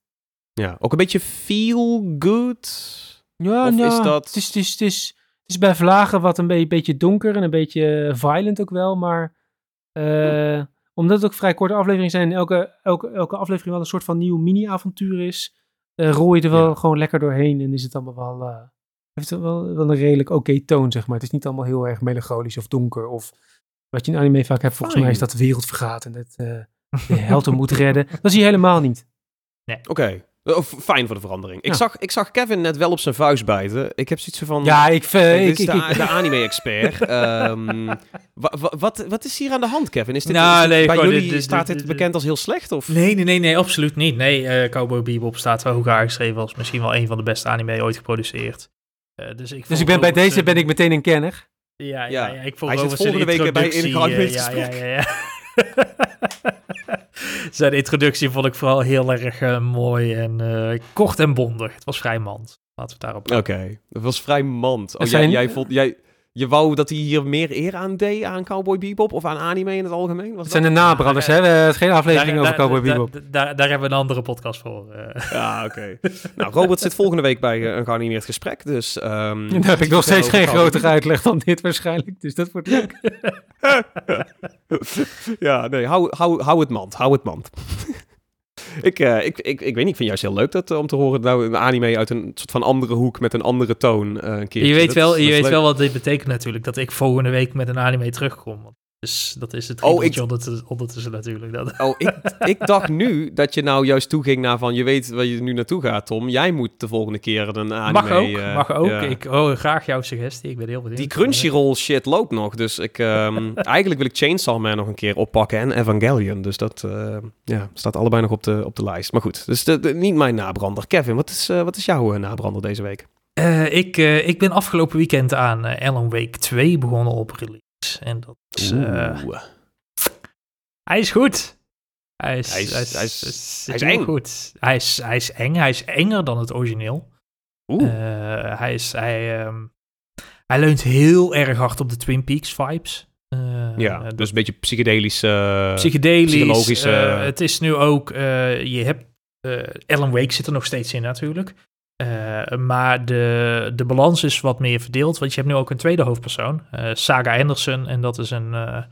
Ja, ook een beetje feel good. Ja, Of nou, is dat- Het is, het, is, het, is, het is bij Vlagen wat een be- beetje donker en een beetje violent ook wel, maar eh, omdat het ook vrij korte afleveringen zijn en elke, elke, elke aflevering wel een soort van nieuw mini-avontuur is, eh rol je er wel Ja. gewoon lekker doorheen en is het allemaal wel, eh, heeft het wel, wel een redelijk oké toon, zeg maar. Het is niet allemaal heel erg melancholisch of donker of wat je in anime vaak hebt, volgens mij is dat de wereld vergaat en dat eh, de held er moet redden. Dat zie je helemaal niet. Oké. Oh, f- fijn voor de verandering. Ik, Ja. zag, ik zag Kevin net wel op zijn vuist bijten. Ik heb zoiets van... Ja, ik, eh, Dit ik, is de, ik- de anime-expert. Ehm, wa- wa- wat, wat is hier aan de hand, Kevin? Is dit, Nou, is nee, bij jullie dit- dit- staat dit- bekend als heel slecht? Of? Nee, nee, nee, nee, absoluut niet. Nee, eh Cowboy Bebop staat hoog aangeschreven als misschien wel een van de beste anime ooit geproduceerd. Eh, dus ik, dus ik ben bij deze eh, ben ik meteen een kenner. Ja, ja, Ja. ja. ik vond Hij zit volgende week bij eh, met ja, ja, ja. Zijn introductie vond ik vooral heel erg eh, mooi en eh, kort en bondig. Het was vrij mand. Laten we het daarop Oké, dat was vrij mand. Oh, Het jij, jij, vond, jij, je wou dat hij hier meer eer aan deed aan Cowboy Bebop of aan anime in het algemeen? Was Het zijn de nabranders, hè? We- Het is geen aflevering over Cowboy Bebop. Daar, daar, daar hebben we een andere podcast voor. eh. Ja, oké. nou, Robert zit volgende week bij eh, een geanimeerd gesprek, dus... ehm, Dan heb ik nog steeds geen grotere uitleg dan dit waarschijnlijk. Dus dat wordt leuk. ja, nee, hou, hou, hou het mand, hou het mand. Ik, eh, ik, ik, ik weet niet, ik vind juist heel leuk dat, eh, om te horen nou een anime uit een soort van andere hoek met een andere toon eh, een keer. je weet, wel, je weet wel wat dit betekent natuurlijk. Dat ik volgende week met een anime terugkom. Dus dat is het Oh, oh, ik- ondertussen, natuurlijk. Dat. Oh, ik, ik dacht nu dat je nou juist toeging naar van, je weet waar je nu naartoe gaat, Tom. Jij moet de volgende keer een anime... mag ook, eh, mag ook. ja. Ik hoor graag jouw suggestie. Ik ben heel benieuwd. Die Crunchyroll shit loopt nog, dus ik, ehm, eigenlijk wil ik Chainsaw Man nog een keer oppakken en Evangelion. Dus dat eh, ja, staat allebei nog op de, op de lijst. Maar goed, dus de, de- niet mijn nabrander. Kevin, wat is, eh, wat is jouw nabrander deze week? Eh, ik, ik ben afgelopen weekend aan Alan Wake 2 begonnen op release. En dat is... eh, hij is goed. Hij is, Hij is- hij is, hij is- hij is heel eng. goed. Hij is, hij is eng. Hij is enger dan het origineel. Oeh. Eh, hij, is, hij, ehm, hij leunt heel erg hard op de Twin Peaks vibes. Eh, ja, dat- dus een beetje psychedelische... psychedelisch. psychologische- eh, het is nu ook, eh, je hebt, eh Alan Wake zit er nog steeds in natuurlijk. Eh, maar de, de balans is wat meer verdeeld, want je hebt nu ook een tweede hoofdpersoon, eh, Saga Anderson. En dat is een, eh,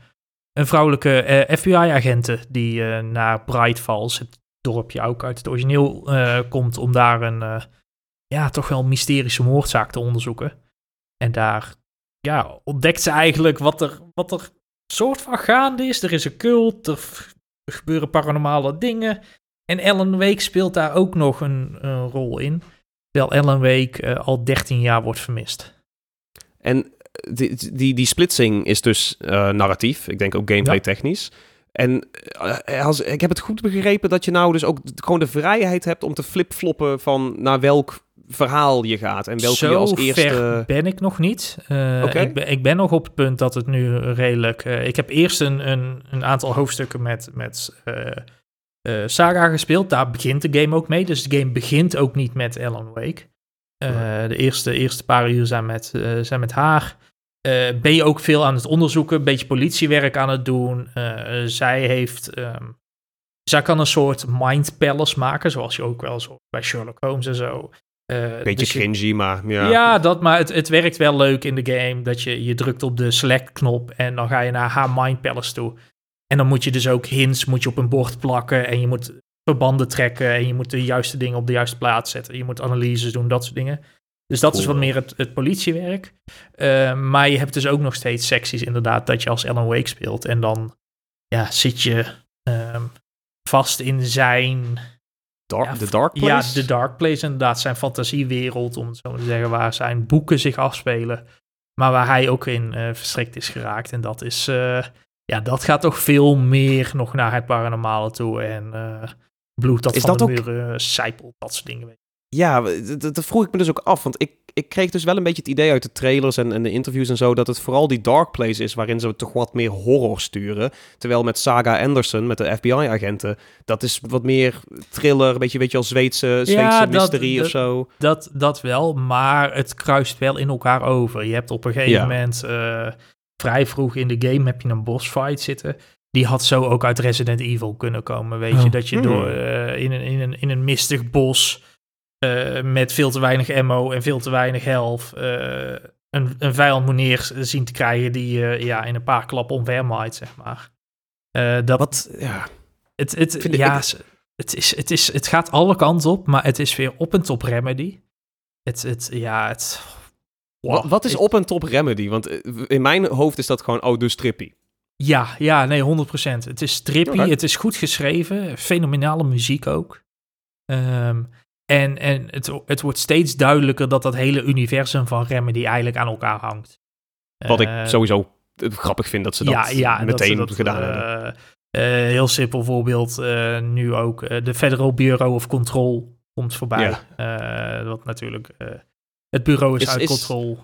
een vrouwelijke FBI-agente die naar Bright Falls, het dorpje ook uit het origineel, komt om daar een, ja, toch wel mysterische moordzaak te onderzoeken. En daar ja, ontdekt ze eigenlijk wat er, wat er soort van gaande is. Er is een cult, er, er gebeuren paranormale dingen. En Ellen Wake speelt daar ook nog een, een rol in. Terwijl Ellen Wake eh, al 13 jaar wordt vermist. En die, die, die splitsing is dus eh, narratief. Ik denk ook gameplay Ja. technisch. En eh, als, ik heb het goed begrepen dat je nou dus ook gewoon de vrijheid hebt om te flipfloppen van naar welk verhaal je gaat. En welke Zo je als ver eerste... ben ik nog niet. Oké. ik, ben, ik ben nog op het punt dat het nu redelijk... ik heb eerst een, een, een aantal hoofdstukken met, met Saga gespeeld. Daar begint de game ook mee. Dus de game begint ook niet met Alan Wake. Eh, de eerste, eerste paar uur zijn met, eh, zijn met haar. Eh, ben je ook veel aan het onderzoeken, een beetje politiewerk aan het doen. Eh, zij heeft... ehm, zij kan een soort mind palace maken, zoals je ook wel zo bij Sherlock Holmes en zo. Eh, Beetje dus je- cringy, maar ja. ja, dat, maar het, het werkt wel leuk in de game. Dat je, je drukt op de select-knop en dan ga je naar haar Mind Palace toe. En dan moet je dus ook hints moet je op een bord plakken. En je moet verbanden trekken. En je moet de juiste dingen op de juiste plaats zetten. Je moet analyses doen, dat soort dingen. Dus dat is wat meer het, het politiewerk. Eh, maar je hebt dus ook nog steeds secties inderdaad dat je als Alan Wake speelt. En dan ja, zit je ehm, vast in zijn Dark, Ja, the Dark Place? ja, de Dark Place inderdaad, zijn fantasiewereld, om het zo maar te zeggen, waar zijn boeken zich afspelen. Maar waar hij ook in eh, verstrikt is geraakt. En dat is, eh, ja, dat gaat toch veel meer nog naar het paranormale toe. En eh, bloed dat Is van dat de ook- muren sijpelt, dat soort dingen. Ja, dat, dat- vroeg ik me dus ook af. Want ik, ik kreeg dus wel een beetje het idee uit de trailers en, en de interviews en zo... dat het vooral die dark place is waarin ze toch wat meer horror sturen. Terwijl met Saga Anderson, met de FBI-agenten... dat is wat meer thriller, een beetje, weet je wel, Zweedse, Zweedse dat- of zo. Dat, dat wel, maar het kruist wel in elkaar over. Je hebt op een gegeven Ja. moment, eh, vrij vroeg in de game, heb je een boss fight zitten. Die had zo ook uit Resident Evil kunnen komen, weet je. Oh. Dat je Hmm. door, eh, in, een, in, een, in een mistig bos eh, met veel te weinig ammo en veel te weinig health... eh, een, een vijand moet neer zien te krijgen die je ja, in een paar klappen omvermaait, zeg maar. Dat, Wat, ja... het, het, Vind ja, ik- het, is, het, is, het gaat alle kanten op, maar het is weer op en top Remedy. Het, het, ja, het... Wat, wat is Ik- op en top Remedy? Want eh, in mijn hoofd is dat gewoon, oh, dus trippy. Ja, ja, nee, 100%. Het is trippy, het is goed geschreven, fenomenale muziek ook. Ehm, en en het, het wordt steeds duidelijker dat dat hele universum van Remedy eigenlijk aan elkaar hangt. Wat ik Eh, sowieso eh, grappig vind dat ze dat en dat meteen ze dat, gedaan hebben. heel simpel voorbeeld, nu ook de Federal Bureau of Control komt voorbij. Wat natuurlijk, het bureau is, Is- uit is- control.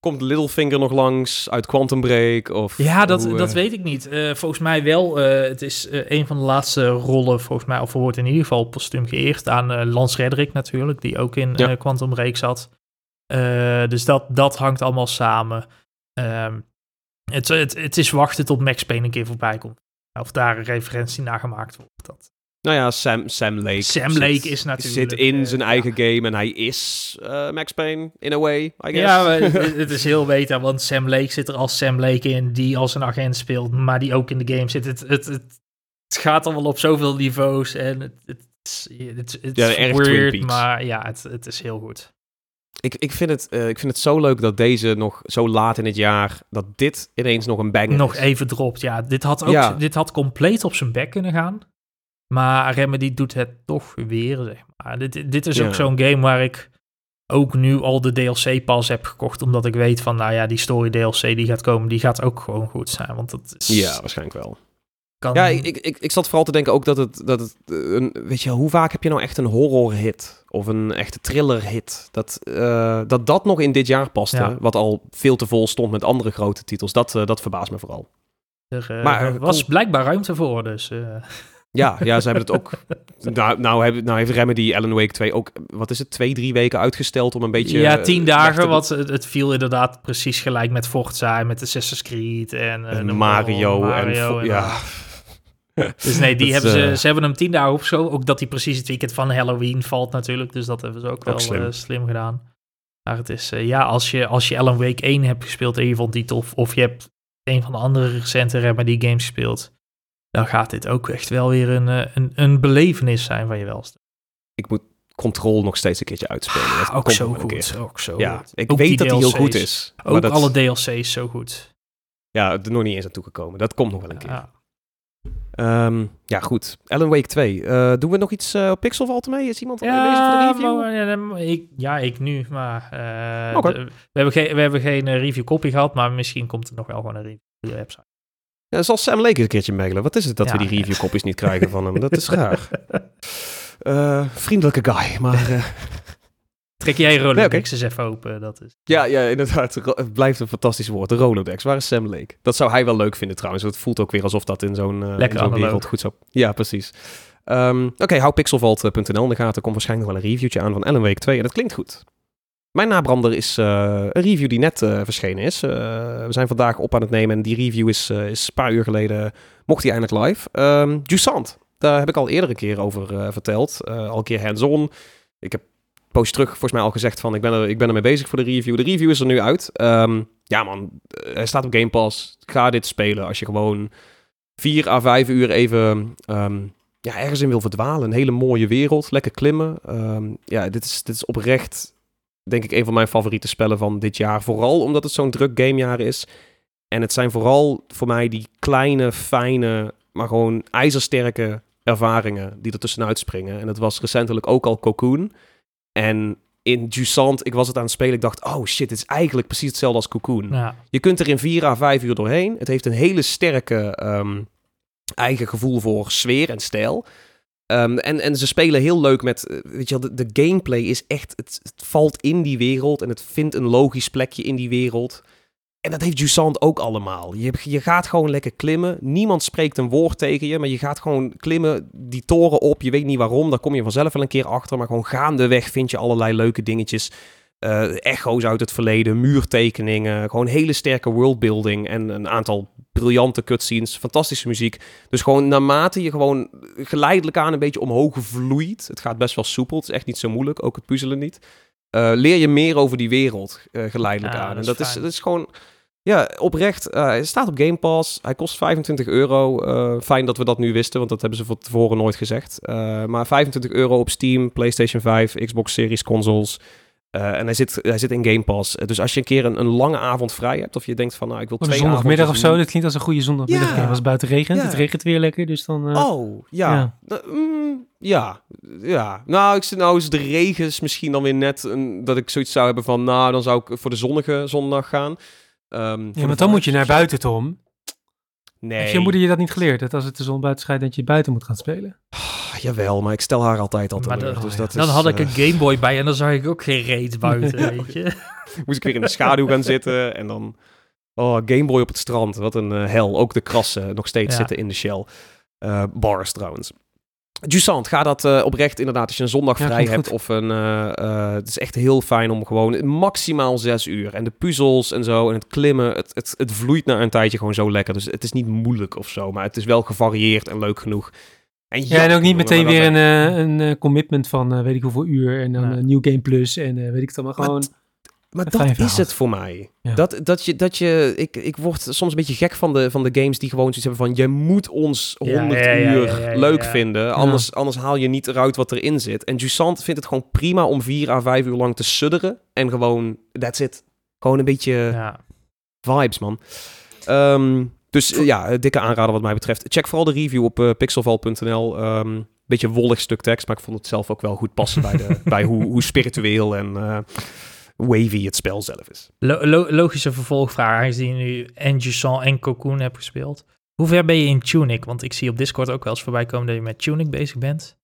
Komt Littlefinger nog langs uit Quantum Break? Of Ja, dat, hoe, dat eh, weet ik niet. Eh, volgens mij wel. eh, het is een van de laatste rollen, volgens mij, of er wordt in ieder geval postuum geëerd aan Lance Reddick natuurlijk, die ook in Ja. Quantum Break zat. Dus dat, dat hangt allemaal samen. Ehm, het, het, het is wachten tot Max Payne een keer voorbij komt. Of daar een referentie naar gemaakt wordt. Dat. Nou ja, Sam, Sam Lake. Sam zit- Lake is natuurlijk, Zit in eh, zijn eigen game en hij is eh, Max Payne, in a way, I guess. Ja, het, is heel beter, want Sam Lake zit er als Sam Lake in, die als een agent speelt, maar die ook in de game zit. Het, het, het, het gaat allemaal op zoveel niveaus en het, het, is- het, het Ja, is weird, maar ja, het, het is heel goed. ik, ik, vind het, eh, ik vind het zo leuk dat deze nog zo laat in het jaar, dat dit ineens nog een banger Nog is. even dropt, ja. Dit had, ook, Ja. dit had compleet op zijn bek kunnen gaan, maar Remedy doet het toch weer, zeg maar. Dit, dit is Ja. ook zo'n game waar ik ook nu al de DLC-pas heb gekocht, omdat ik weet van, nou ja, die story DLC die gaat komen, die gaat ook gewoon goed zijn, want dat is... Ja, waarschijnlijk wel. kan- Ja, ik, ik, ik, ik zat vooral te denken ook dat het, dat het eh, een, weet je, hoe vaak heb je nou echt een horror hit of een echte thriller hit? Dat, eh, dat dat nog in dit jaar paste, Ja. wat al veel te vol stond met andere grote titels, dat, eh, dat verbaast me vooral. Er eh, Maar, er was cool. blijkbaar ruimte voor, dus... eh, Ja, ja, ze hebben het ook. Nou, nou, hebben, nou heeft Remedy Alan Wake 2 ook, wat is het, twee, drie weken uitgesteld om een beetje. ja, eh, tien dagen, te- want het, het viel inderdaad precies gelijk met Forza en met Assassin's Creed en, eh, en Mario, en. Mario vo- ja. Dus nee, die Dat, hebben ze, eh, ze hebben hem tien dagen opgeschoven. Ook dat hij precies het weekend van Halloween valt natuurlijk. Dus dat hebben ze ook, wel slim. slim. slim gedaan. Maar het is, eh, ja, als je, als je Alan Wake 1 hebt gespeeld en je vond die tof, of je hebt een van de andere recente Remedy games gespeeld, dan gaat dit ook echt wel weer een, eh, een, een belevenis zijn van je welste. Ik moet Control nog steeds een keertje uitspelen. Ah, ook zo goed. keer. Ook zo Ja, goed. ik Ook weet dat hij heel goed is. Ook dat, alle DLC's zo goed. Ja, er nog niet eens aan toegekomen. Dat komt nog wel een keer. Ja. Ehm, ja, goed. Alan Wake 2. Eh, doen we nog iets eh, op Pixelvault mee? Is iemand al bezig voor de Ja, review? maar, ja, dan- ik, ja, ik nu. Maar de- we hebben geen, we hebben geen review copy gehad, maar misschien komt er nog wel gewoon een review op de website. Ja, zal Sam Lake een keertje mailen. Wat is het dat Ja, we die reviewcopies niet krijgen van hem? Dat is raar. Eh, vriendelijke guy, maar... eh, Trek jij Rolodex Nee, eens even open. Dat is. ja, ja, inderdaad. Het blijft een fantastisch woord. De Rolodex. Waar is Sam Lake? Dat zou hij wel leuk vinden trouwens. Het voelt ook weer alsof dat in zo'n eh, in zo'n wereld goed zou... Ja, precies. Ehm, Oké, hou pixelvault.nl in de gaten. Er komt waarschijnlijk nog wel een reviewtje aan van Alan Wake 2. En dat klinkt goed. Mijn nabrander is eh, een review die net eh, verschenen is. Eh, we zijn vandaag op aan het nemen en die review is, is een paar uur geleden, mocht hij eindelijk live. Jusant, daar heb ik al eerder een keer over verteld. Al een keer hands-on. Ik heb poosje terug volgens mij al gezegd van ik ben, er, ik ben ermee bezig voor de review. De review is er nu uit. Ehm, ja man, hij staat op Game Pass. Ga dit spelen als je gewoon vier à vijf uur even ehm, ja, ergens in wil verdwalen. Een hele mooie wereld, lekker klimmen. Ja, dit is, dit is oprecht denk ik een van mijn favoriete spellen van dit jaar. Vooral omdat het zo'n druk gamejaar is. En het zijn vooral voor mij die kleine, fijne, maar gewoon ijzersterke ervaringen die er tussenuit springen. En dat was recentelijk ook al Cocoon. En in Jusant, ik was het aan het spelen, ik dacht, oh shit, het is eigenlijk precies hetzelfde als Cocoon. Ja. Je kunt er in 4 à 5 uur doorheen. Het heeft een hele sterke ehm, eigen gevoel voor sfeer en stijl. Ehm, en, en ze spelen heel leuk met, eh, weet je wel, de, gameplay is echt, het, het valt in die wereld en het vindt een logisch plekje in die wereld. En dat heeft Jusant ook allemaal. Je, je gaat gewoon lekker klimmen. Niemand spreekt een woord tegen je, maar je gaat gewoon klimmen die toren op. Je weet niet waarom, daar kom je vanzelf wel een keer achter. Maar gewoon gaandeweg vind je allerlei leuke dingetjes. Eh, echo's uit het verleden, muurtekeningen. Gewoon hele sterke worldbuilding en een aantal briljante cutscenes. Fantastische muziek. Dus gewoon naarmate je gewoon geleidelijk aan een beetje omhoog vloeit. Het gaat best wel soepel. Het is echt niet zo moeilijk. Ook het puzzelen niet. eh, leer je meer over die wereld eh, geleidelijk Ja, aan. dat en dat is, dat is gewoon... Ja, oprecht. eh, hij staat op Game Pass. Hij kost 25 euro. Fijn dat we dat nu wisten, want dat hebben ze van tevoren nooit gezegd. Maar 25 euro op Steam, PlayStation 5, Xbox Series consoles. Eh, en hij zit, hij zit in Game Pass. Dus als je een keer een, een lange avond vrij hebt, of je denkt van, nou, ik wil twee zondagmiddag of zo, dat klinkt als een goede zondagmiddag. Ja. Het buiten regent, Ja. het regent weer lekker, dus dan... eh, Oh, ja. Ja. Nou, mm, ja. Ja. Nou, ik zit nou is de regens misschien dan weer net een, dat ik zoiets zou hebben van, nou, dan zou ik voor de zonnige zondag gaan. Voor ja, want dan moet je naar buiten, Tom. Nee. Heeft je moeder je dat niet geleerd? Dat als het de zon buiten schijnt, dat je buiten moet gaan spelen? Jawel, maar ik stel haar altijd al teleur. dan- dus oh dat Dan is, had ik eh, een Game Boy bij en dan zag ik ook geen reet buiten, Ja. weet je. moest ik weer in de schaduw gaan zitten en dan... Oh, Gameboy op het strand. Wat een eh, hel. Ook de krassen nog steeds Ja. zitten in de shell. Eh, bars trouwens. Jusant, ga dat eh, oprecht inderdaad als je een zondag Ja, vrij hebt. goed. Of een... eh, eh, het is echt heel fijn om gewoon maximaal zes uur. En de puzzels en zo en het klimmen. Het, het, het vloeit na een tijdje gewoon zo lekker. Dus het is niet moeilijk of zo. Maar het is wel gevarieerd en leuk genoeg. En Ja, en ook niet meteen weer een, eh, een eh, commitment van eh, weet ik hoeveel uur en dan Ja. een New Game Plus en eh, weet ik het allemaal. Maar Gewoon, Maar dat is verhaal. het voor mij. Ja. Dat, dat je, dat je, ik, ik word soms een beetje gek van de, van de games die gewoon zoiets hebben van, je moet ons Ja, 100 ja, ja, uur ja, ja, ja. leuk vinden, anders, anders haal je niet eruit wat erin zit. En Jusant vindt het gewoon prima om 4 à 5 uur lang te sudderen en gewoon, that's it. Gewoon een beetje Ja. vibes, man. Ehm, dus ja, eh, dikke aanrader wat mij betreft. Check vooral de review op eh, pixelval.nl. Ehm beetje wollig stuk tekst, maar ik vond het zelf ook wel goed passen bij, de, bij hoe, hoe spiritueel en eh, wavy het spel zelf is. Lo- lo- logische vervolgvraag, aangezien je nu en Jusant en Cocoon hebt gespeeld. Hoe ver ben je in Tunic? Want ik zie op Discord ook wel eens voorbij komen dat je met Tunic bezig bent.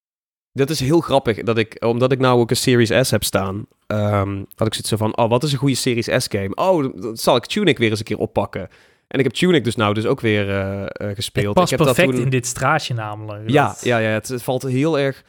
Dat is heel grappig, dat ik, omdat ik nou ook een Series S heb staan, ehm, had ik zoiets zo van, oh, wat is een goede Series S game? Oh, dan zal ik Tunic weer eens een keer oppakken. En ik heb Tunic dus nou dus ook weer eh, eh, gespeeld. Het past ik heb dat perfect toen- in dit straatje namelijk. Ja, Dat- ja, ja het, het valt heel erg...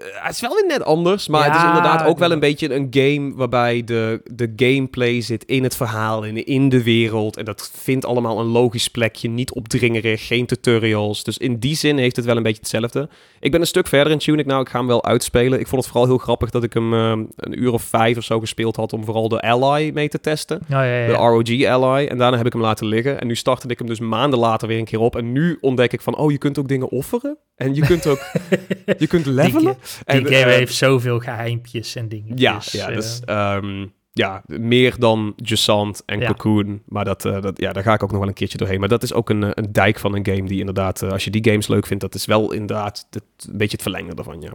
eh, het is wel weer net anders, maar het is inderdaad ook wel een beetje een game waarbij de, de gameplay zit in het verhaal en in de wereld. En dat vindt allemaal een logisch plekje, niet opdringerig, geen tutorials. Dus in die zin heeft het wel een beetje hetzelfde. Ik ben een stuk verder in Tunic nou, ik ga hem wel uitspelen. Ik vond het vooral heel grappig dat ik hem eh, een uur of vijf of zo gespeeld had om vooral de Ally mee te testen. Ja, ja, ja. De ROG Ally. En daarna heb ik hem laten liggen. En nu startte ik hem dus maanden later weer een keer op. En nu ontdek ik van, oh, je kunt ook dingen offeren. En je kunt ook, je kunt levelen. Die game eh, heeft zoveel geheimpjes en dingen. Ja, ja, dus ehm, ja, meer dan Jusant en Ja. Cocoon. Maar dat, eh, dat, ja, daar ga ik ook nog wel een keertje doorheen. Maar dat is ook een, eh, een dijk van een game die inderdaad, eh, als je die games leuk vindt, dat is wel inderdaad het, een beetje het verlengde ervan, ja.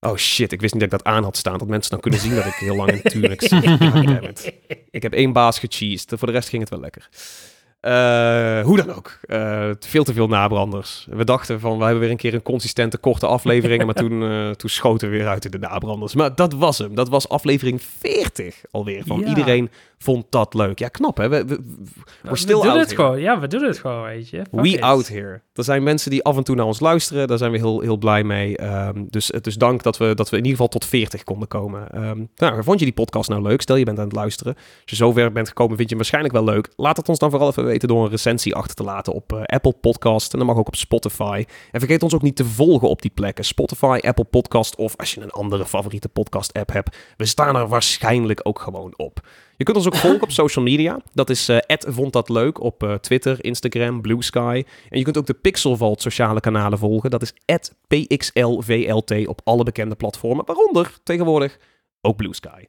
Oh shit, ik wist niet dat ik dat aan had staan. Dat mensen dan kunnen zien dat ik heel lang in zit. Goddammit. Ik heb één baas gecheesed. Voor de rest ging het wel lekker. Eh, hoe dan ook. Eh, veel te veel nabranders. We dachten van, we hebben weer een keer een consistente korte aflevering. maar toen, eh, toen schoten we weer uit in de nabranders. Maar dat was hem. Dat was aflevering 40 alweer. Van Ja. iedereen vond dat leuk. Ja, knap hè. We, we, still we doen out het here. gewoon. Ja, we doen het gewoon, weet je. Fuck We it. out here. Er zijn mensen die af en toe naar ons luisteren. Daar zijn we heel, heel blij mee. Ehm, dus, dus dank dat we, dat we in ieder geval tot 40 konden komen. Ehm, nou, vond je die podcast nou leuk? Stel je bent aan het luisteren. Als je zover bent gekomen, vind je hem waarschijnlijk wel leuk. Laat het ons dan vooral even weten door een recensie achter te laten op eh, Apple Podcast. En dat mag ook op Spotify. En vergeet ons ook niet te volgen op die plekken. Spotify, Apple Podcast of als je een andere favoriete podcast app hebt. We staan er waarschijnlijk ook gewoon op. Je kunt ons ook volgen op social media. Dat is eh vond dat leuk op eh, Twitter, Instagram, Blue Sky. En je kunt ook de Pixel Vault sociale kanalen volgen. Dat is PXLVLT op alle bekende platformen. Waaronder tegenwoordig ook Blue Sky.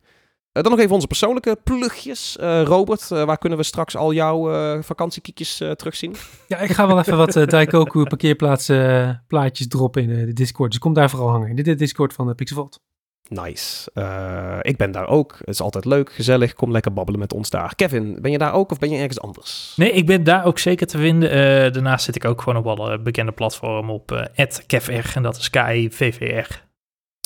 Eh, dan nog even onze persoonlijke plugjes. Eh, Robert, eh, waar kunnen we straks al jouw eh vakantiekiekjes eh, terugzien? Ja, ik ga wel even wat uh, Daikoku parkeerplaatsen plaatjes droppen in eh, de Discord. Dus kom daar vooral hangen. In de Discord van Pixelvault. Nice. Eh, ik ben daar ook. Het is altijd leuk, gezellig. Kom lekker babbelen met ons daar. Kevin, ben je daar ook of ben je ergens anders? Nee, ik ben daar ook zeker te vinden. Eh, daarnaast zit ik ook gewoon op alle bekende platformen op eh @kevr en dat is KIVVR.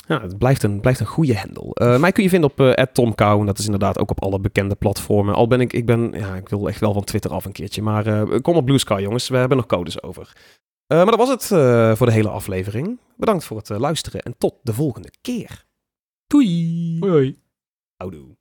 Ja, het blijft een, blijft een goede handle. Eh, mij kun je vinden op uh, @tomkou en dat is inderdaad ook op alle bekende platformen. Al ben ik, ik ben, ja, ik wil echt wel van Twitter af een keertje, maar eh, kom op Blue Sky jongens, we hebben nog codes over. Eh, maar dat was het eh, voor de hele aflevering. Bedankt voor het luisteren en tot de volgende keer. Doei! Hoi. Houdoe.